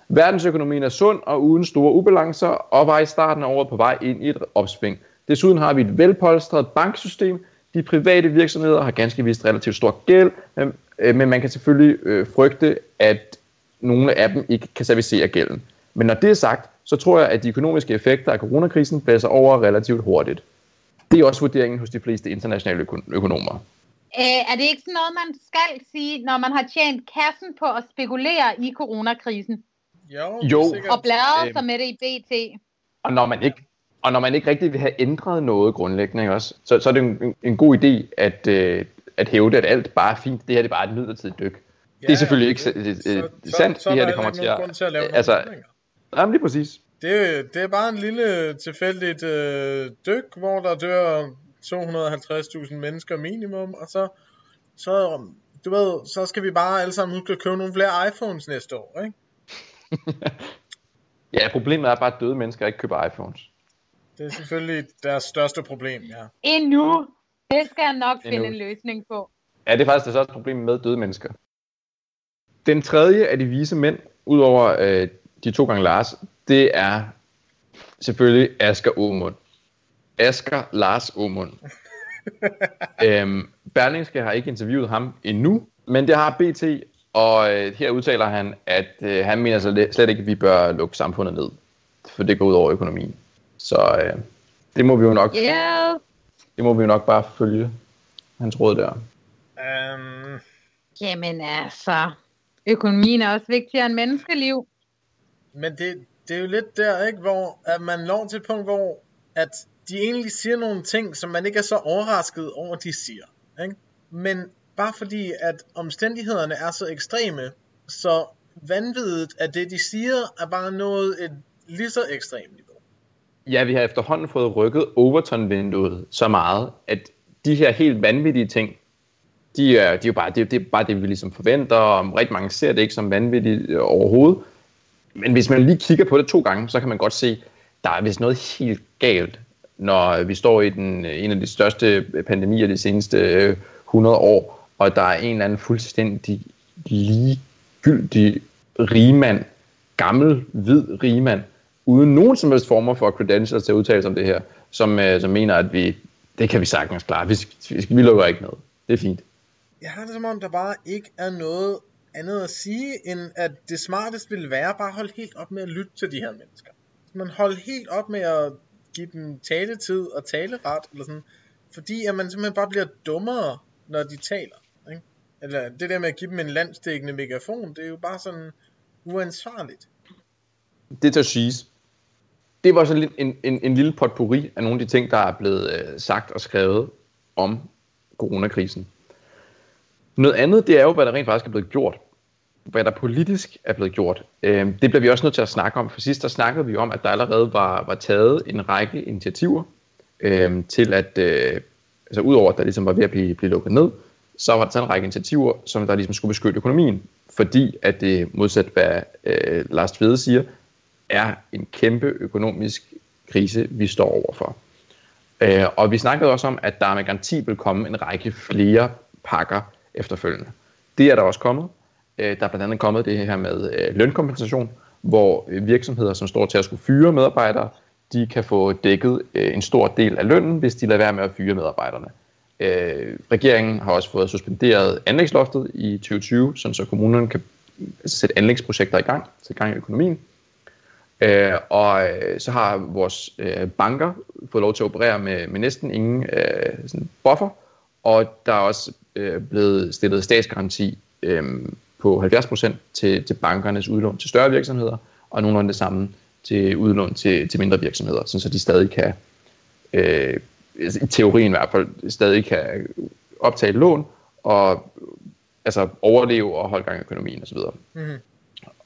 verdensøkonomien er sund og uden store ubalancer, og var i starten af året på vej ind i et opsving. Desuden har vi et velpolstret banksystem. De private virksomheder har ganske vist relativt stor gæld, men, øh, men man kan selvfølgelig øh, frygte, at nogle af dem ikke kan servicere gælden. Men når det er sagt, så tror jeg, at de økonomiske effekter af coronakrisen blæser over relativt hurtigt. Det er også vurderingen hos de fleste internationale økonomer. Øh, er det ikke sådan noget, man skal sige, når man har tjent kassen på at spekulere i coronakrisen? Jo, jo. Og bladret øh, sig med det i BT. Og når man ikke og når man ikke rigtig vil have ændret noget grundlæggende ikke også, så, så er det en, en god idé at, øh, at hæve det, at alt bare er fint. Det her det er bare et midlertidigt dyk. Ja, det er selvfølgelig ikke det, det, så, sandt, så det her det kommer til at... til at lave altså, jamen lige præcis. Det, det er bare en lille tilfældigt øh, dyk, hvor der dør 250.000 mennesker minimum, og så, så, du ved, så skal vi bare alle sammen huske at købe nogle flere iPhones næste år, ikke? ja, problemet er bare, at døde mennesker ikke køber iPhones. Det er selvfølgelig deres største problem, ja. Endnu. Det skal jeg nok Endnu. finde en løsning på. Ja, det er faktisk det største problem med døde mennesker. Den tredje af de vise mænd, udover øh, de to gange Lars, det er selvfølgelig Asger Aumund. Asger Lars Aumund. øhm, Berlingske har ikke interviewet ham endnu, men det har BT, og øh, her udtaler han, at øh, han mener slet ikke, at vi bør lukke samfundet ned, for det går ud over økonomien. Så øh, det må vi jo nok yeah. det må vi jo nok bare følge hans råd der. Um... Jamen altså, økonomien er også vigtigere end menneskeliv. Men det, det er jo lidt der, ikke, hvor at man når til et punkt, hvor at de egentlig siger nogle ting, som man ikke er så overrasket over, de siger. Ikke? Men bare fordi, at omstændighederne er så ekstreme, så vanvittigt, at det, de siger, er bare noget et lige så ekstremt. Ja, vi har efterhånden fået rykket Overton-vinduet så meget, at de her helt vanvittige ting, de er, de er jo bare det, det er bare det, vi ligesom forventer, og rigtig mange ser det ikke som vanvittigt øh, overhovedet. Men hvis man lige kigger på det to gange, så kan man godt se, der er vist noget helt galt, når vi står i den, øh, en af de største øh, pandemier de seneste 100 år, og der er en eller anden fuldstændig ligegyldig rigmand, gammel, hvid rigmand, uden nogen som helst former for credentials til at udtale sig om det her, som, øh, som mener, at vi, det kan vi sagtens klare. Vi, vi, vi lukker ikke noget. Det er fint. Jeg har det som om, der bare ikke er noget andet at sige, end at det smarteste ville være bare at holde helt op med at lytte til de her mennesker. Man holder helt op med at give dem taletid og taleret, eller sådan, fordi at man simpelthen bare bliver dummere, når de taler. Ikke? Eller det der med at give dem en landstækkende megafon, det er jo bare sådan uansvarligt. Det tager siges det var så lidt en, en, en lille potpourri af nogle af de ting, der er blevet øh, sagt og skrevet om coronakrisen. Noget andet, det er jo, hvad der rent faktisk er blevet gjort. Hvad der politisk er blevet gjort. Øh, det bliver vi også nødt til at snakke om. For sidst der snakkede vi om, at der allerede var, var taget en række initiativer øh, til at, øh, altså udover at der ligesom var ved at blive, blive lukket ned, så var der taget en række initiativer, som der ligesom skulle beskytte økonomien. Fordi at det modsat hvad øh, Lars Tvede siger, er en kæmpe økonomisk krise, vi står overfor. Øh, og vi snakkede også om, at der med garanti vil komme en række flere pakker efterfølgende. Det er der også kommet. Øh, der er blandt andet kommet det her med øh, lønkompensation, hvor øh, virksomheder, som står til at skulle fyre medarbejdere, de kan få dækket øh, en stor del af lønnen, hvis de lader være med at fyre medarbejderne. Øh, regeringen har også fået suspenderet anlægsloftet i 2020, så kommunerne kan sætte anlægsprojekter i gang, sætte gang i økonomien. Øh, og øh, så har vores øh, banker fået lov til at operere med, med næsten ingen øh, sådan buffer, og der er også øh, blevet stillet statsgaranti øh, på 70% til, til bankernes udlån til større virksomheder, og nogenlunde det samme til udlån til, til mindre virksomheder, så de stadig kan, øh, altså i teorien i hvert fald, stadig kan optage lån og altså overleve og holde gang i økonomien osv. Mm-hmm.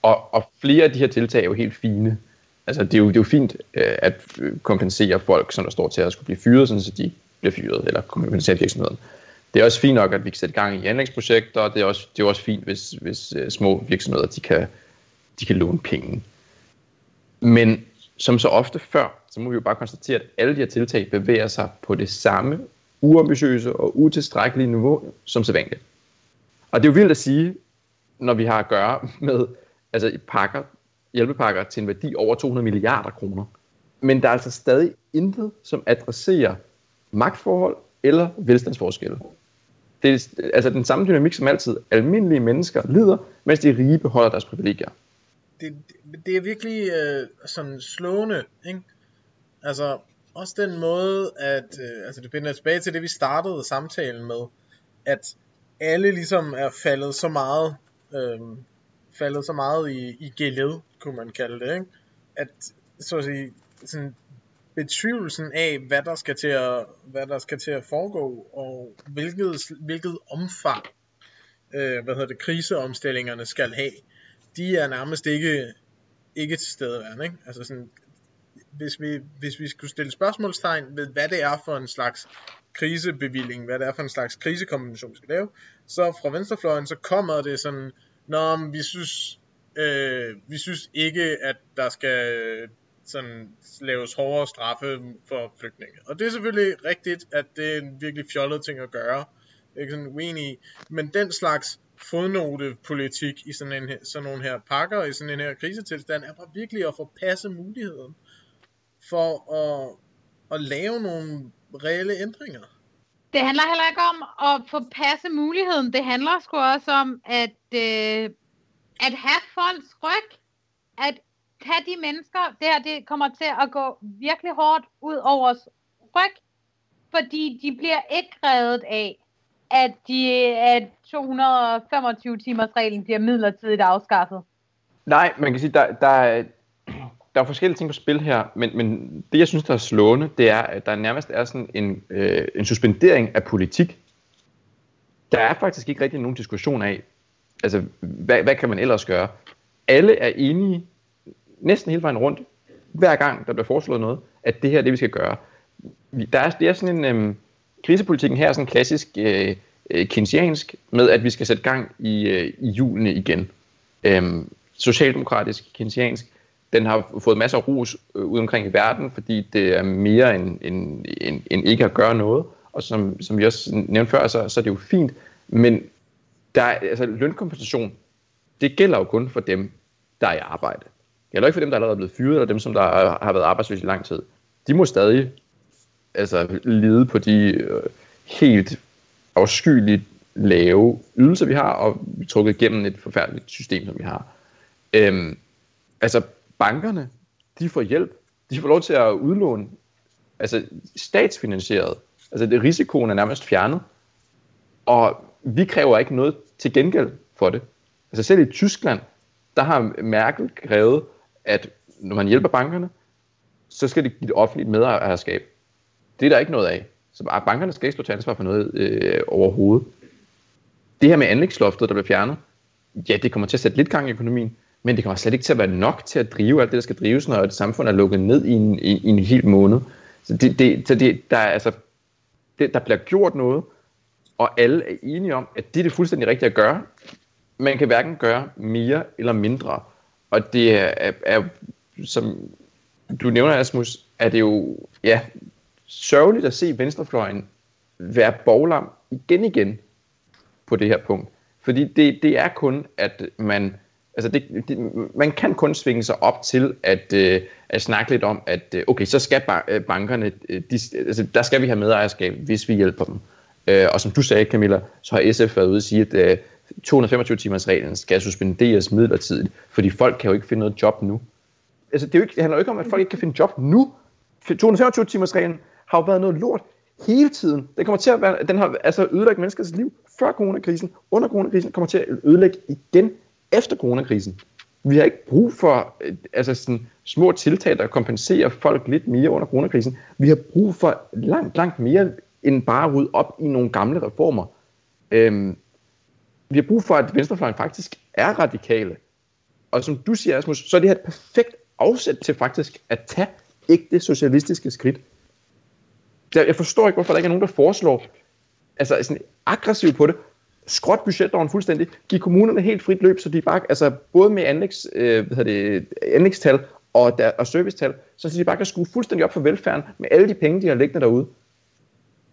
Og, og flere af de her tiltag er jo helt fine. Altså, det er jo, det er jo fint øh, at øh, kompensere folk, som der står til at skulle blive fyret, sådan, så de bliver fyret, eller kompensere virksomheden. Det er også fint nok, at vi kan sætte gang i anlægsprojekter, og det er også, det er også fint, hvis, hvis uh, små virksomheder de kan, de kan låne penge. Men som så ofte før, så må vi jo bare konstatere, at alle de her tiltag bevæger sig på det samme uambitiøse og utilstrækkelige niveau som sædvanligt. Og det er jo vildt at sige, når vi har at gøre med altså pakker, hjælpepakker til en værdi over 200 milliarder kroner. Men der er altså stadig intet, som adresserer magtforhold eller velstandsforskelle. Det er altså den samme dynamik som altid. Almindelige mennesker lider, mens de rige beholder deres privilegier. Det, det er virkelig øh, sådan slående, ikke? Altså, også den måde, at øh, altså det binder tilbage til det, vi startede samtalen med, at alle ligesom er faldet så meget, øh, faldet så meget i, i geled, kunne man kalde det, ikke? At, så at sige, sådan betvivlelsen af, hvad der skal til at, hvad der skal til at foregå, og hvilket, hvilket omfang, øh, hvad hedder det, kriseomstillingerne skal have, de er nærmest ikke, ikke til stede, ikke? Altså sådan, hvis vi, hvis vi skulle stille spørgsmålstegn ved, hvad det er for en slags krisebevilling, hvad det er for en slags krisekombination, vi skal lave, så fra venstrefløjen, så kommer det sådan, når vi synes, øh, vi synes ikke, at der skal øh, sådan laves hårdere straffe for flygtninge. Og det er selvfølgelig rigtigt, at det er en virkelig fjollet ting at gøre. Det er ikke sådan uenig Men den slags fodnotepolitik i sådan, en, sådan nogle her pakker, i sådan en her krisetilstand, er bare virkelig at forpasse muligheden for at, at lave nogle reelle ændringer. Det handler heller ikke om at forpasse muligheden. Det handler sgu også om at, øh, at have folks ryg. At have de mennesker, det her det kommer til at gå virkelig hårdt ud over os ryg. Fordi de bliver ikke reddet af, at, de, at 225 timers reglen bliver midlertidigt afskaffet. Nej, man kan sige, der, der, der er forskellige ting på spil her, men, men det, jeg synes, der er slående, det er, at der nærmest er sådan en, øh, en suspendering af politik. Der er faktisk ikke rigtig nogen diskussion af, altså, hvad, hvad kan man ellers gøre? Alle er enige, næsten hele vejen rundt, hver gang der bliver foreslået noget, at det her er det, vi skal gøre. Der er, det er sådan en, øh, krisepolitikken her er sådan klassisk øh, øh, keynesiansk, med at vi skal sætte gang i, øh, i julene igen. Øh, socialdemokratisk, keynesiansk, den har fået masser af ros øh, ud omkring i verden, fordi det er mere end, end, end, end ikke at gøre noget. Og som, som vi også nævnte før, så, så er det jo fint. Men der er, altså, lønkompensation, det gælder jo kun for dem, der er i arbejde. Det gælder ikke for dem, der allerede er blevet fyret, eller dem, som der har været arbejdsløse i lang tid. De må stadig altså, lide på de øh, helt afskyeligt lave ydelser, vi har, og vi trukket igennem et forfærdeligt system, som vi har. Øhm, altså, bankerne, de får hjælp. De får lov til at udlåne, altså statsfinansieret. Altså det, risikoen er nærmest fjernet. Og vi kræver ikke noget til gengæld for det. Altså selv i Tyskland, der har Merkel krævet, at når man hjælper bankerne, så skal det give det offentligt medejerskab. Det er der ikke noget af. Så bankerne skal ikke stå til ansvar for noget øh, overhovedet. Det her med anlægsloftet, der bliver fjernet, ja, det kommer til at sætte lidt gang i økonomien, men det kommer slet ikke til at være nok til at drive alt det, der skal drives, når et samfund er lukket ned i en, i, i en hel måned. Så, det, det, så det, der, er, altså, det, der bliver gjort noget, og alle er enige om, at det er det fuldstændig rigtige at gøre. Man kan hverken gøre mere eller mindre. Og det er, er, er som du nævner, Asmus, er det jo ja, sørgeligt at se venstrefløjen være boglam igen igen på det her punkt. Fordi det, det er kun, at man Altså det, det, man kan kun svinge sig op til at, øh, at snakke lidt om, at øh, okay, så skal øh, bankerne, øh, de, altså, der skal vi have medejerskab, hvis vi hjælper dem. Øh, og som du sagde, Camilla, så har SF været ude og sige, at øh, 225-timers reglen skal suspenderes midlertidigt, fordi folk kan jo ikke finde noget job nu. Altså det, er jo ikke, det handler jo ikke om, at folk ikke kan finde job nu. 225-timers reglen har jo været noget lort hele tiden. Den kommer til at være, den har altså ødelagt menneskers liv før coronakrisen, under coronakrisen, kommer til at ødelægge igen efter coronakrisen. Vi har ikke brug for øh, altså sådan, små tiltag, der kompenserer folk lidt mere under coronakrisen. Vi har brug for langt, langt mere end bare at rydde op i nogle gamle reformer. Øhm, vi har brug for, at venstrefløjen faktisk er radikale. Og som du siger, Asmus, så er det her et perfekt afsæt til faktisk at tage ægte socialistiske skridt. Jeg, jeg forstår ikke, hvorfor der ikke er nogen, der foreslår, altså sådan aggressivt på det, skråt budgetloven fuldstændig, give kommunerne helt frit løb, så de bare, altså både med anlægs, øh, hvad det, anlægstal og, der, og servicetal, så de bare kan skrue fuldstændig op for velfærden med alle de penge, de har liggende derude.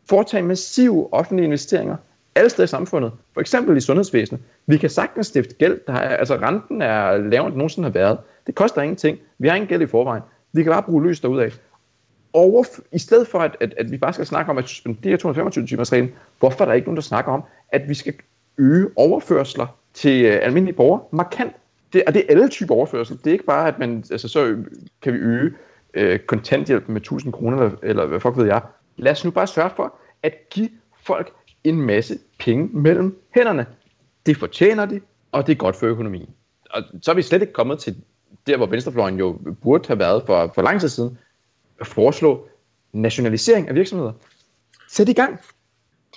Foretage massive offentlige investeringer alle steder i samfundet, for eksempel i sundhedsvæsenet. Vi kan sagtens stifte gæld, der er, altså renten er lavere end nogensinde har været. Det koster ingenting. Vi har ingen gæld i forvejen. Vi kan bare bruge løs derudad. over, i stedet for, at, at, at vi bare skal snakke om at suspendere 225 timers reglen, hvorfor er der ikke nogen, der snakker om, at vi skal øge overførsler til øh, almindelige borgere markant? Det, og det er alle typer overførsel. Det er ikke bare, at man, altså, så kan vi øge øh, kontanthjælpen med 1000 kroner, eller, eller hvad fuck ved jeg. Lad os nu bare sørge for at give folk en masse penge mellem hænderne. Det fortjener de, og det er godt for økonomien. Og så er vi slet ikke kommet til der, hvor venstrefløjen jo burde have været for, for lang tid siden, at foreslå nationalisering af virksomheder. Sæt i gang.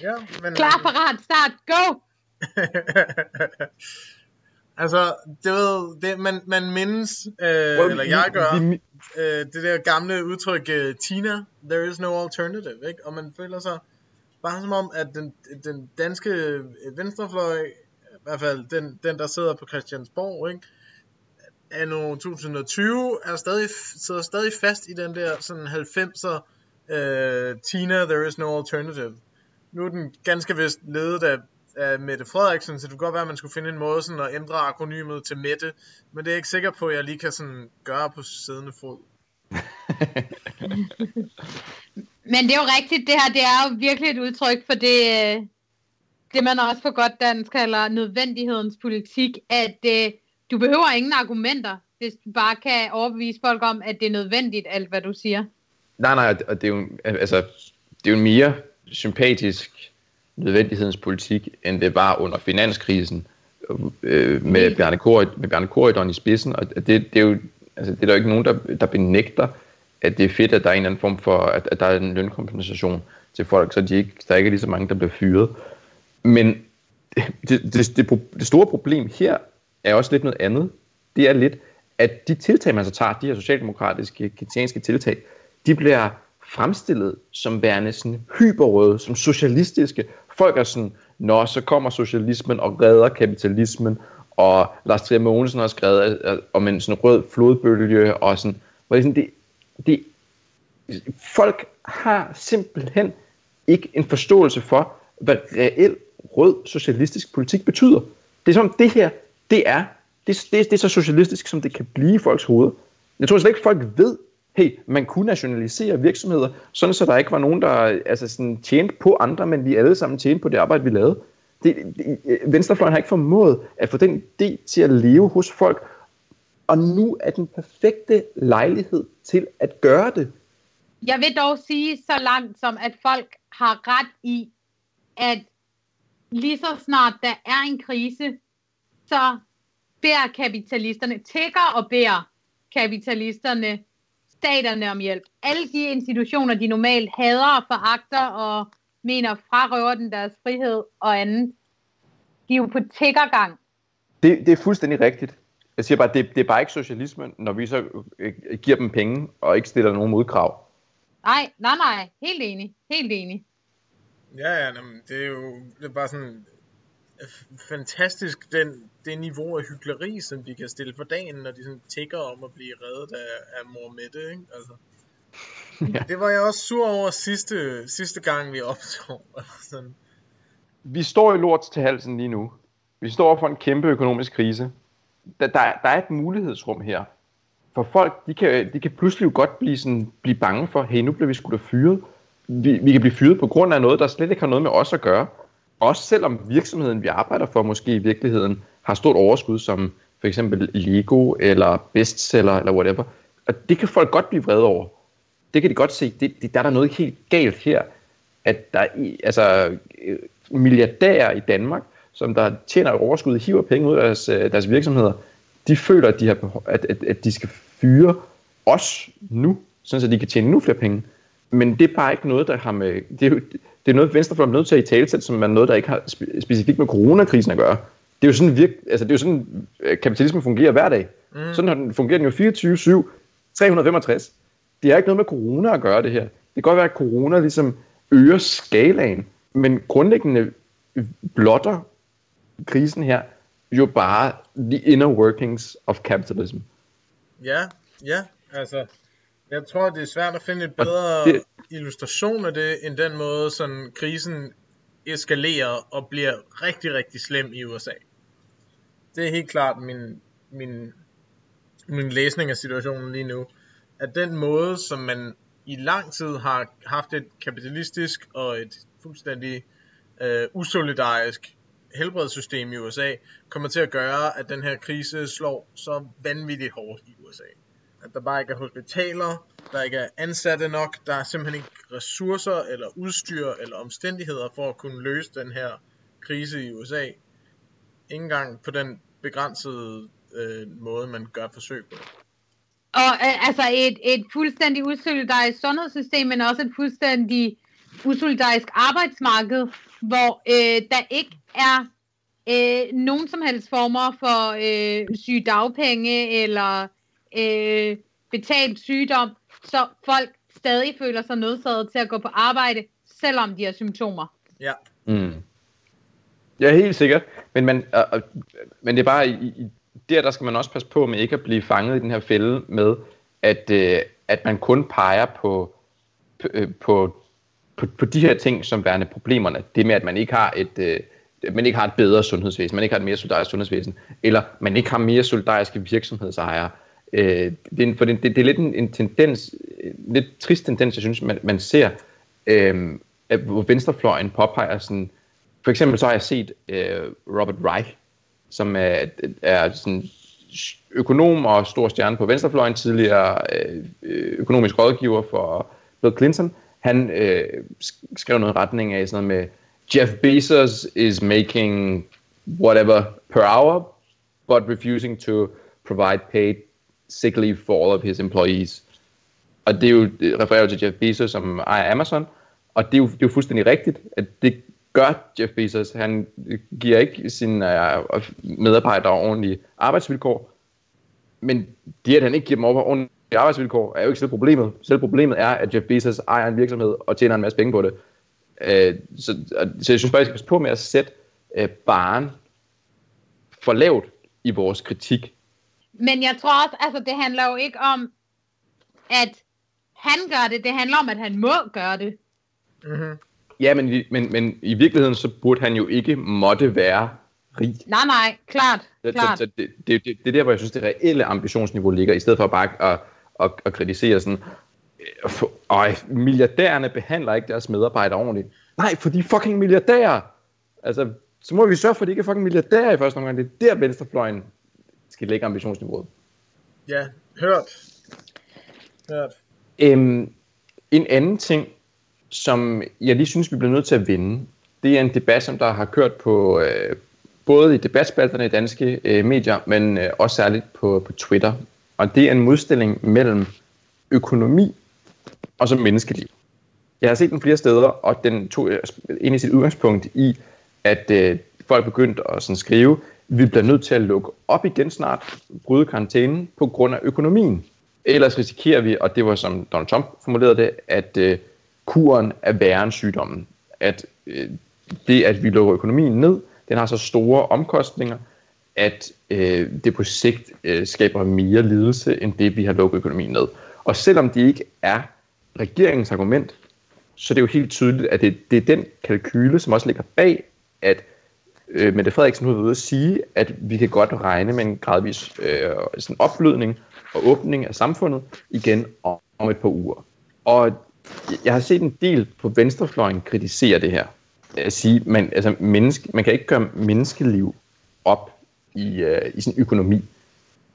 Ja, men... Klar, parat, start, go! altså, det ved, det, man, man mindes, øh, well, eller jeg gør, vi, øh, det der gamle udtryk, uh, Tina, there is no alternative, ikke? Og man føler sig bare som om, at den, den danske venstrefløj, i hvert fald den, den der sidder på Christiansborg, ikke? anno 2020 er stadig, sidder stadig fast i den der sådan 90'er uh, Tina, there is no alternative. Nu er den ganske vist ledet af, af Mette Frederiksen, så det kunne godt være, at man skulle finde en måde sådan at ændre akronymet til Mette, men det er jeg ikke sikker på, at jeg lige kan sådan gøre på siddende fod. men det er jo rigtigt, det her det er jo virkelig et udtryk for det, øh, det man også på godt dansk kalder nødvendighedens politik, at øh, du behøver ingen argumenter, hvis du bare kan overbevise folk om, at det er nødvendigt, alt hvad du siger. Nej, nej, og det er jo, altså, det er jo en mere sympatisk nødvendighedens politik, end det var under finanskrisen øh, med, Bjarne Korydon, med Bjarne Korydon i spidsen, og det, det er jo altså, det er der jo ikke nogen, der, der benægter, at det er fedt, at der er en eller anden form for, at, at der er en lønkompensation til folk, så de ikke, der ikke er lige så mange, der bliver fyret. Men det, det, det, det, det store problem her er også lidt noget andet. Det er lidt, at de tiltag, man så tager, de her socialdemokratiske, ketianske tiltag, de bliver fremstillet som værende sådan hyperrøde, som socialistiske. Folk er sådan, når så kommer socialismen og redder kapitalismen, og Lars Trier Mogensen har skrevet om en sådan rød flodbølge, og sådan, hvor det, sådan, det, det, folk har simpelthen ikke en forståelse for, hvad reel rød socialistisk politik betyder. Det er som det her, det er, det, det, det er så socialistisk, som det kan blive i folks hoveder. Jeg tror slet ikke, folk ved, hey, man kunne nationalisere virksomheder, sådan så der ikke var nogen, der altså sådan, tjente på andre, men vi alle sammen tjente på det arbejde, vi lavede. Det, det, venstrefløjen har ikke formået at få den idé til at leve hos folk, og nu er den perfekte lejlighed til at gøre det. Jeg vil dog sige så langt som, at folk har ret i, at lige så snart der er en krise, så beder kapitalisterne, tækker og beder kapitalisterne staterne om hjælp. Alle de institutioner, de normalt hader og foragter og mener frarøver den deres frihed og andet, de er jo på tækkergang. Det, det er fuldstændig rigtigt. Jeg siger bare, det, det er bare ikke socialisme, når vi så øh, giver dem penge og ikke stiller nogen modkrav. Nej, nej, nej. Helt enig. Helt enig. Ja, ja, jamen, det er jo det er bare sådan fantastisk, den, det niveau af hyggeleri, som de kan stille for dagen, når de sådan tigger om at blive reddet af, af mor Mette, ikke? Altså. Ja. Det var jeg også sur over sidste, sidste gang, vi optog. sådan. Vi står i lort til halsen lige nu. Vi står for en kæmpe økonomisk krise. Der, der, der er et mulighedsrum her. For folk, de kan, de kan pludselig jo godt blive, sådan, blive bange for, hey, nu bliver vi sgu da fyret. Vi, vi kan blive fyret på grund af noget, der slet ikke har noget med os at gøre. Også selvom virksomheden, vi arbejder for, måske i virkeligheden har stort overskud, som for eksempel Lego eller bestseller eller whatever. Og det kan folk godt blive vrede over. Det kan de godt se. Det, det, der er der noget helt galt her. At der er altså, øh, milliardærer i Danmark, som der tjener overskud, hiver penge ud af deres, øh, deres virksomheder, de føler, at de, har at, at, at de skal fyre os nu, sådan så de kan tjene nu flere penge. Men det er bare ikke noget, der har med... Det er, jo, det er noget, Venstrefløjen er nødt til at i talesætte, som er noget, der ikke har spe- specifikt med coronakrisen at gøre. Det er jo sådan, virk, altså det er jo sådan øh, kapitalismen fungerer hver dag. Mm. Sådan har den, fungerer den jo 24-7, 365. Det har ikke noget med corona at gøre, det her. Det kan godt være, at corona ligesom øger skalaen, men grundlæggende blotter krisen her jo bare the inner workings of capitalism. Ja, ja, altså, jeg tror, det er svært at finde et bedre det... illustration af det, end den måde, sådan krisen eskalerer og bliver rigtig, rigtig slem i USA. Det er helt klart min, min, min læsning af situationen lige nu. At den måde, som man i lang tid har haft et kapitalistisk og et fuldstændig øh, usolidarisk helbredssystem i USA, kommer til at gøre, at den her krise slår så vanvittigt hårdt i USA. At der bare ikke er hospitaler, der ikke er ansatte nok, der er simpelthen ikke ressourcer eller udstyr eller omstændigheder for at kunne løse den her krise i USA. Ingen engang på den begrænsede øh, måde, man gør forsøg på. Og øh, altså et, et fuldstændig usolidarisk sundhedssystem, men også et fuldstændig usolidarisk arbejdsmarked, hvor øh, der ikke er øh, nogen som helst former for øh, sygedagpenge eller øh, betalt sygdom, så folk stadig føler sig nødsaget til at gå på arbejde, selvom de har symptomer. Ja. Mm. Ja, helt sikkert. Men, man, øh, øh, men det er bare, i, i, der, der skal man også passe på med ikke at blive fanget i den her fælde med, at, øh, at man kun peger på, øh, på, på, på de her ting som værende problemerne. Det med, at man ikke har et... Øh, man ikke har et bedre sundhedsvæsen, man ikke har et mere solidarisk sundhedsvæsen, eller man ikke har mere solidariske virksomhedsejere. Øh, det, er, for det, det, det er lidt en, en tendens, en lidt trist tendens, jeg synes, man, man ser, øh, at, hvor venstrefløjen påpeger sådan, for eksempel så har jeg set øh, Robert Reich, som er, er sådan økonom og stor stjerne på venstrefløjen, tidligere øh, økonomisk rådgiver for Bill Clinton. Han øh, skrev noget i retning af sådan noget med, Jeff Bezos is making whatever per hour, but refusing to provide paid sick leave for all of his employees. Og det er jo, det refererer til Jeff Bezos, som ejer Amazon, og det er, jo, det er jo fuldstændig rigtigt, at det gør Jeff Bezos. Han giver ikke sine øh, medarbejdere ordentlige arbejdsvilkår, men det, at han ikke giver dem ordentlige arbejdsvilkår, er jo ikke selv problemet. Selv problemet er, at Jeff Bezos ejer en virksomhed og tjener en masse penge på det. Øh, så, så jeg synes bare, at jeg skal passe på med at sætte øh, baren for lavt i vores kritik men jeg tror også, altså det handler jo ikke om, at han gør det. Det handler om, at han må gøre det. Mm-hmm. Ja, men, men, men i virkeligheden, så burde han jo ikke måtte være rig. Nej, nej, klart. Så, klart. Så, så det, det, det, det er der, hvor jeg synes, det reelle ambitionsniveau ligger, i stedet for bare at, at, at kritisere sådan, øj, milliardærerne behandler ikke deres medarbejdere ordentligt. Nej, for de fucking milliardærer. Altså, så må vi sørge for, at de ikke er fucking milliardærer i første omgang. Det er der, venstrefløjen skal lægge ambitionsniveauet. Ja, hørt. Hørt. Øhm, en anden ting, som jeg lige synes, vi bliver nødt til at vinde, det er en debat, som der har kørt på øh, både i debatspalterne i danske øh, medier, men øh, også særligt på, på Twitter. Og det er en modstilling mellem økonomi og så menneskeliv. Jeg har set den flere steder, og den tog ind i sit udgangspunkt i, at øh, folk begyndte at sådan skrive, vi bliver nødt til at lukke op igen snart, bryde karantænen på grund af økonomien. Ellers risikerer vi, og det var som Donald Trump formulerede det, at øh, kuren er værre end sygdommen. At øh, det, at vi lukker økonomien ned, den har så store omkostninger, at øh, det på sigt øh, skaber mere lidelse, end det, vi har lukket økonomien ned. Og selvom det ikke er regeringens argument, så det er jo helt tydeligt, at det, det er den kalkyle, som også ligger bag, at øh, Mette Frederiksen har været ude at sige, at vi kan godt regne med en gradvis øh, sådan opblødning og åbning af samfundet igen om, om et par uger. Og jeg har set en del på venstrefløjen kritisere det her. At sige, man, altså menneske, man kan ikke gøre menneskeliv op i, øh, i sin økonomi.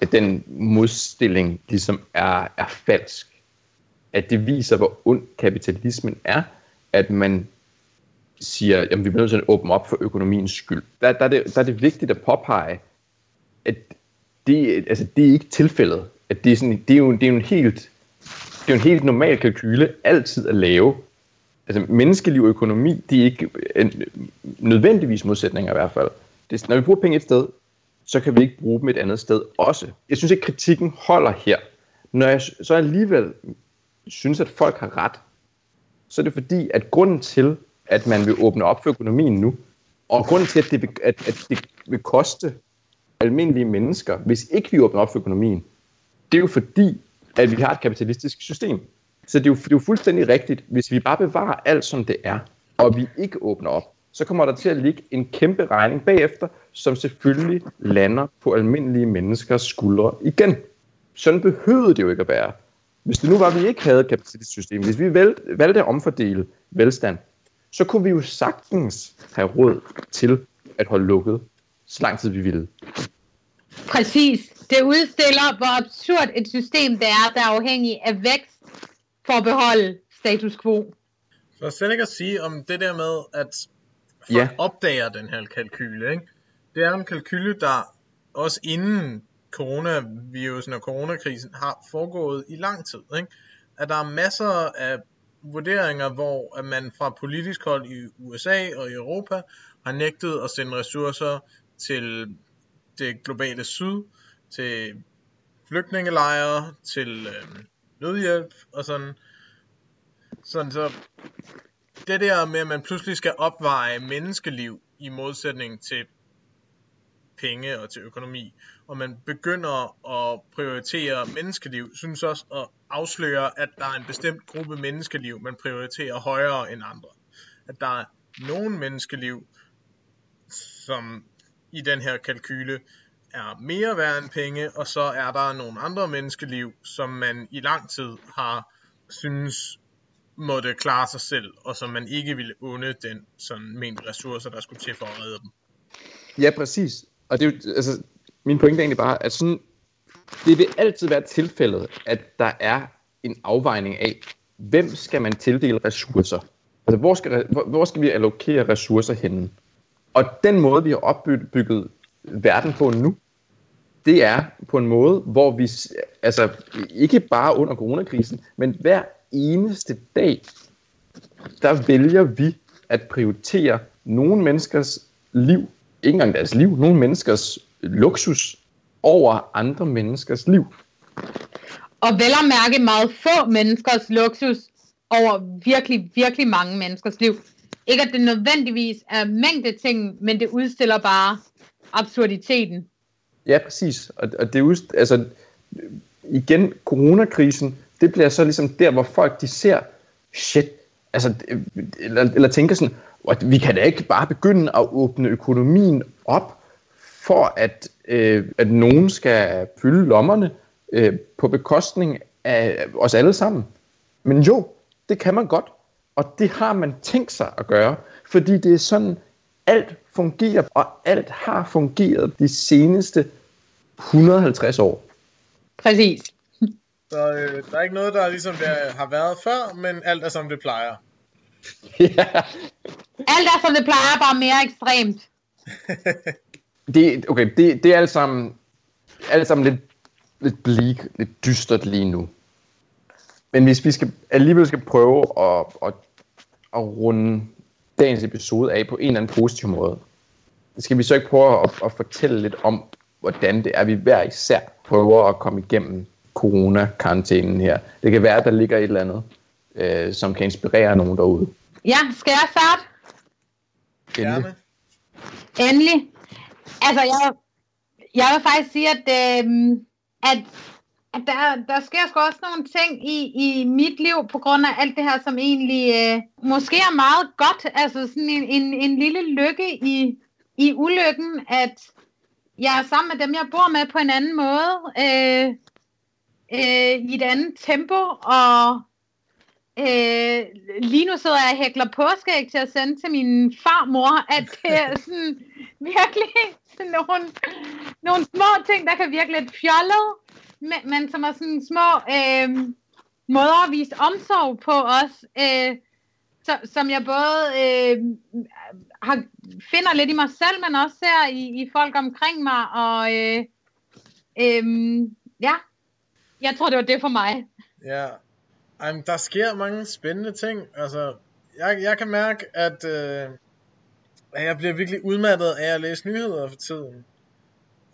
At den modstilling ligesom er, er falsk. At det viser, hvor ond kapitalismen er, at man siger, at vi bliver nødt til at åbne op for økonomiens skyld. Der, der, er, det, der er det vigtigt at påpege, at det, altså, det er ikke tilfældet. At det, er sådan, det, er jo, det er jo en helt det er jo en helt normal kalkyle altid at lave. Altså menneskeliv og økonomi, det er ikke en, nødvendigvis modsætninger i hvert fald. Det, når vi bruger penge et sted, så kan vi ikke bruge dem et andet sted også. Jeg synes ikke, kritikken holder her. Når jeg så alligevel synes, at folk har ret, så er det fordi, at grunden til, at man vil åbne op for økonomien nu, og grunden til, at det vil, at, at det vil koste almindelige mennesker, hvis ikke vi åbner op for økonomien, det er jo fordi, at vi har et kapitalistisk system. Så det er, jo, det er jo fuldstændig rigtigt, hvis vi bare bevarer alt, som det er, og vi ikke åbner op, så kommer der til at ligge en kæmpe regning bagefter, som selvfølgelig lander på almindelige menneskers skuldre igen. Sådan behøvede det jo ikke at være. Hvis det nu var, at vi ikke havde et kapitalistisk system, hvis vi valgte at omfordele velstand, så kunne vi jo sagtens have råd til at holde lukket, så lang tid vi ville. Præcis. Det udstiller, hvor absurd et system det er, der er afhængig af vækst for at beholde status quo. Så slet ikke at sige om det der med, at folk ja. opdager den her kalkyle. Ikke? Det er en kalkyle, der også inden coronavirusen og coronakrisen har foregået i lang tid. Ikke? At der er masser af vurderinger, hvor at man fra politisk hold i USA og i Europa har nægtet at sende ressourcer til det globale syd, til flygtningelejre, til øh, nødhjælp og sådan. Sådan så det der med, at man pludselig skal opveje menneskeliv i modsætning til penge og til økonomi, og man begynder at prioritere menneskeliv, synes også at afslører, at der er en bestemt gruppe menneskeliv, man prioriterer højere end andre. At der er nogle menneskeliv, som i den her kalkyle er mere værd end penge, og så er der nogle andre menneskeliv, som man i lang tid har synes måtte klare sig selv, og som man ikke ville unde den sådan mængde ressourcer, der skulle til for at redde dem. Ja, præcis. Og det er jo, altså, min pointe er egentlig bare, at sådan, det vil altid være tilfældet, at der er en afvejning af, hvem skal man tildele ressourcer? Altså, hvor skal, hvor, skal vi allokere ressourcer henne? Og den måde, vi har opbygget verden på nu, det er på en måde, hvor vi, altså ikke bare under coronakrisen, men hver eneste dag, der vælger vi at prioritere nogle menneskers liv, ikke engang deres liv, nogle menneskers luksus over andre menneskers liv. Og vel at mærke meget få menneskers luksus over virkelig, virkelig mange menneskers liv. Ikke at det nødvendigvis er mængde ting, men det udstiller bare absurditeten. Ja, præcis. Og, og det er altså, igen, coronakrisen, det bliver så ligesom der, hvor folk de ser, shit, altså, eller, eller tænker sådan, at vi kan da ikke bare begynde at åbne økonomien op, for at, øh, at nogen skal fylde lommerne øh, på bekostning af os alle sammen. Men jo, det kan man godt, og det har man tænkt sig at gøre, fordi det er sådan, alt fungerer, og alt har fungeret de seneste 150 år. Præcis. Så øh, der er ikke noget, der er ligesom det har været før, men alt er som det plejer. ja. Alt er som det plejer, bare mere ekstremt. det, okay, det, det er alt sammen, alt sammen lidt, lidt bleak, lidt dystert lige nu. Men hvis vi skal, alligevel skal prøve at, at, at runde dagens episode af på en eller anden positiv måde, skal vi så ikke prøve at, at fortælle lidt om, hvordan det er, vi hver især prøver at komme igennem corona-karantænen her. Det kan være, at der ligger et eller andet, øh, som kan inspirere nogen derude. Ja, skal jeg starte? Endelig. Endelig. Altså, jeg, jeg vil faktisk sige, at, øh, at, at der, der sker sgu også nogle ting i, i mit liv, på grund af alt det her, som egentlig øh, måske er meget godt. Altså sådan en, en, en lille lykke i, i ulykken, at jeg er sammen med dem, jeg bor med på en anden måde, øh, øh, i et andet tempo, og øh, lige nu sidder jeg og hækler påskeæg til at sende til min farmor, at det er sådan virkelig nogle, nogle små ting, der kan virke lidt fjollet, men, men som er sådan små øh, måder at vise omsorg på os, øh, så, som jeg både øh, har, finder lidt i mig selv, men også ser i, i folk omkring mig, og øh, øh, ja, jeg tror, det var det for mig. Ja, ej, der sker mange spændende ting. Altså, jeg, jeg kan mærke, at, øh, at jeg bliver virkelig udmattet af at læse nyheder for tiden.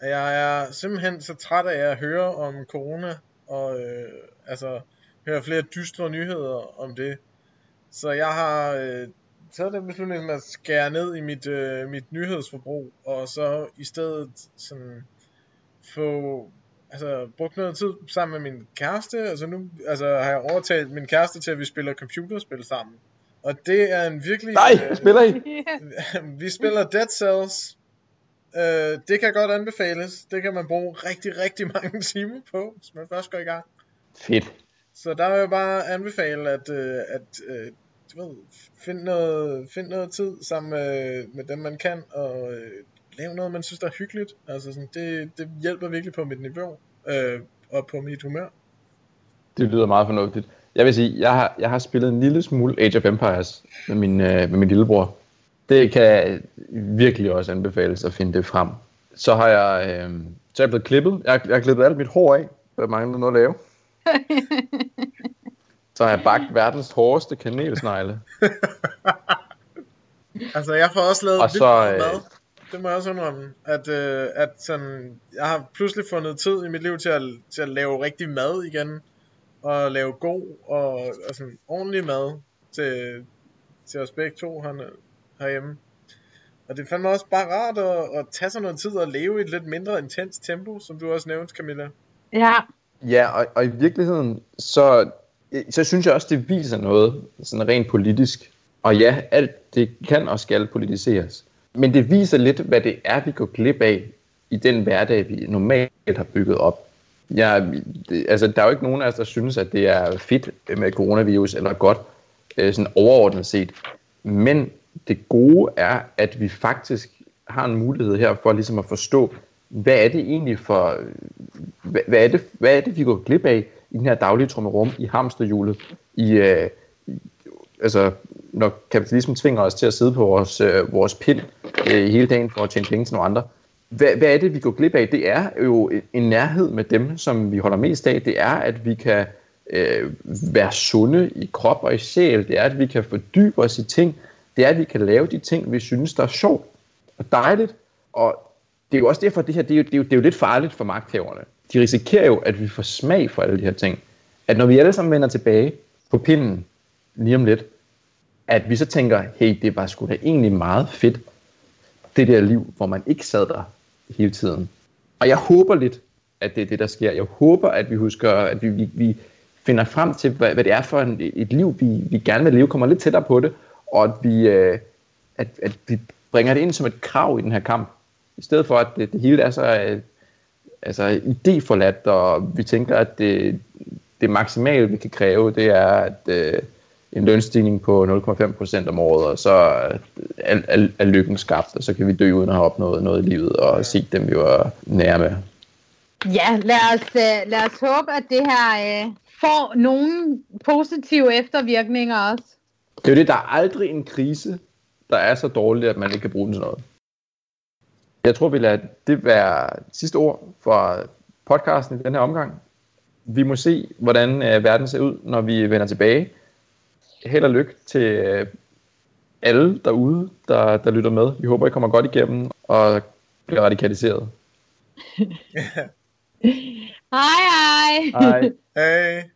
Jeg er simpelthen så træt af at høre om corona, og øh, altså høre flere dystre nyheder om det. Så jeg har øh, taget den beslutning med at skære ned i mit, øh, mit nyhedsforbrug, og så i stedet sådan få altså, brugt noget tid sammen med min kæreste. Altså nu altså, har jeg overtalt min kæreste til, at vi spiller computerspil sammen. Og det er en virkelig... Nej, øh, spiller I? vi spiller Dead Cells. Øh, det kan godt anbefales. Det kan man bruge rigtig, rigtig mange timer på, hvis man først går i gang. Fedt. Så der vil jeg bare anbefale, at, øh, at øh, du ved, find, noget, find noget tid sammen med, med dem, man kan, og øh, lave noget, man synes, der er hyggeligt. Altså, sådan, det, det hjælper virkelig på mit niveau øh, og på mit humør. Det lyder meget fornuftigt. Jeg vil sige, jeg har, jeg har spillet en lille smule Age of Empires med min, øh, med min lillebror. Det kan virkelig også anbefales at finde det frem. Så har jeg, øh, så er jeg blevet klippet. Jeg, har- jeg har klippet alt mit hår af. Der mangler noget at lave. Så har jeg bagt verdens hårdeste kanelsnegle. Altså, jeg får også lavet Og så, øh, mad. Det må jeg også indrømme. At, øh, at sådan, jeg har pludselig fundet tid i mit liv til at, til at lave rigtig mad igen. Og lave god og, og sådan ordentlig mad til, til os begge to herne, herhjemme. Og det er fandme også bare rart at, at tage sig noget tid og leve i et lidt mindre intens tempo, som du også nævnte, Camilla. ja, Ja, og, og i virkeligheden, så, så synes jeg også, det viser noget sådan rent politisk. Og ja, alt det kan og skal politiseres. Men det viser lidt, hvad det er, vi går glip af i den hverdag, vi normalt har bygget op. Jeg, det, altså, der er jo ikke nogen af os, der synes, at det er fedt med coronavirus, eller godt øh, sådan overordnet set. Men det gode er, at vi faktisk har en mulighed her for ligesom at forstå, hvad er det egentlig for, hvad, hvad, er, det, hvad er det, vi går glip af i den her daglige trummerum, i hamsterhjulet, i, øh, altså, når kapitalismen tvinger os til at sidde på vores, øh, vores pind øh, hele dagen for at tjene penge til nogle andre. Hvad, hvad er det, vi går glip af? Det er jo en- nærhed med dem, som vi holder mest af. Det er, at vi kan øh, være sunde i krop og i sjæl. Det er, at vi kan fordybe os i ting. Det er, at vi kan lave de ting, vi synes, der er sjovt og dejligt. Og det er jo også derfor, at det her det er jo, det er jo, det er jo lidt farligt for magthaverne. De risikerer jo, at vi får smag for alle de her ting. At når vi alle sammen vender tilbage på pinden lige om lidt, at vi så tænker, hey, det var sgu da egentlig meget fedt, det der liv, hvor man ikke sad der hele tiden. Og jeg håber lidt, at det er det, der sker. Jeg håber, at vi husker, at vi, vi, vi finder frem til, hvad, hvad det er for en, et liv, vi, vi gerne vil leve, kommer lidt tættere på det, og at vi, øh, at, at vi bringer det ind som et krav i den her kamp. I stedet for, at det, det hele er så øh, altså, idéforladt, og vi tænker, at det, det maksimale, vi kan kræve, det er at, øh, en lønstigning på 0,5 procent om året, og så er, er, er lykken skabt, og så kan vi dø uden at have opnået noget i livet, og se dem, vi var nære med. ja lad, os, øh, lad os håbe, at det her øh, får nogle positive eftervirkninger også. Det er jo det, der er aldrig en krise, der er så dårlig, at man ikke kan bruge den til noget. Jeg tror, vi lader det være sidste ord for podcasten i den her omgang. Vi må se, hvordan øh, verden ser ud, når vi vender tilbage. Held og lykke til øh, alle derude, der, der lytter med. Vi håber, I kommer godt igennem og bliver radikaliseret. Hej hej! Hej. Hey.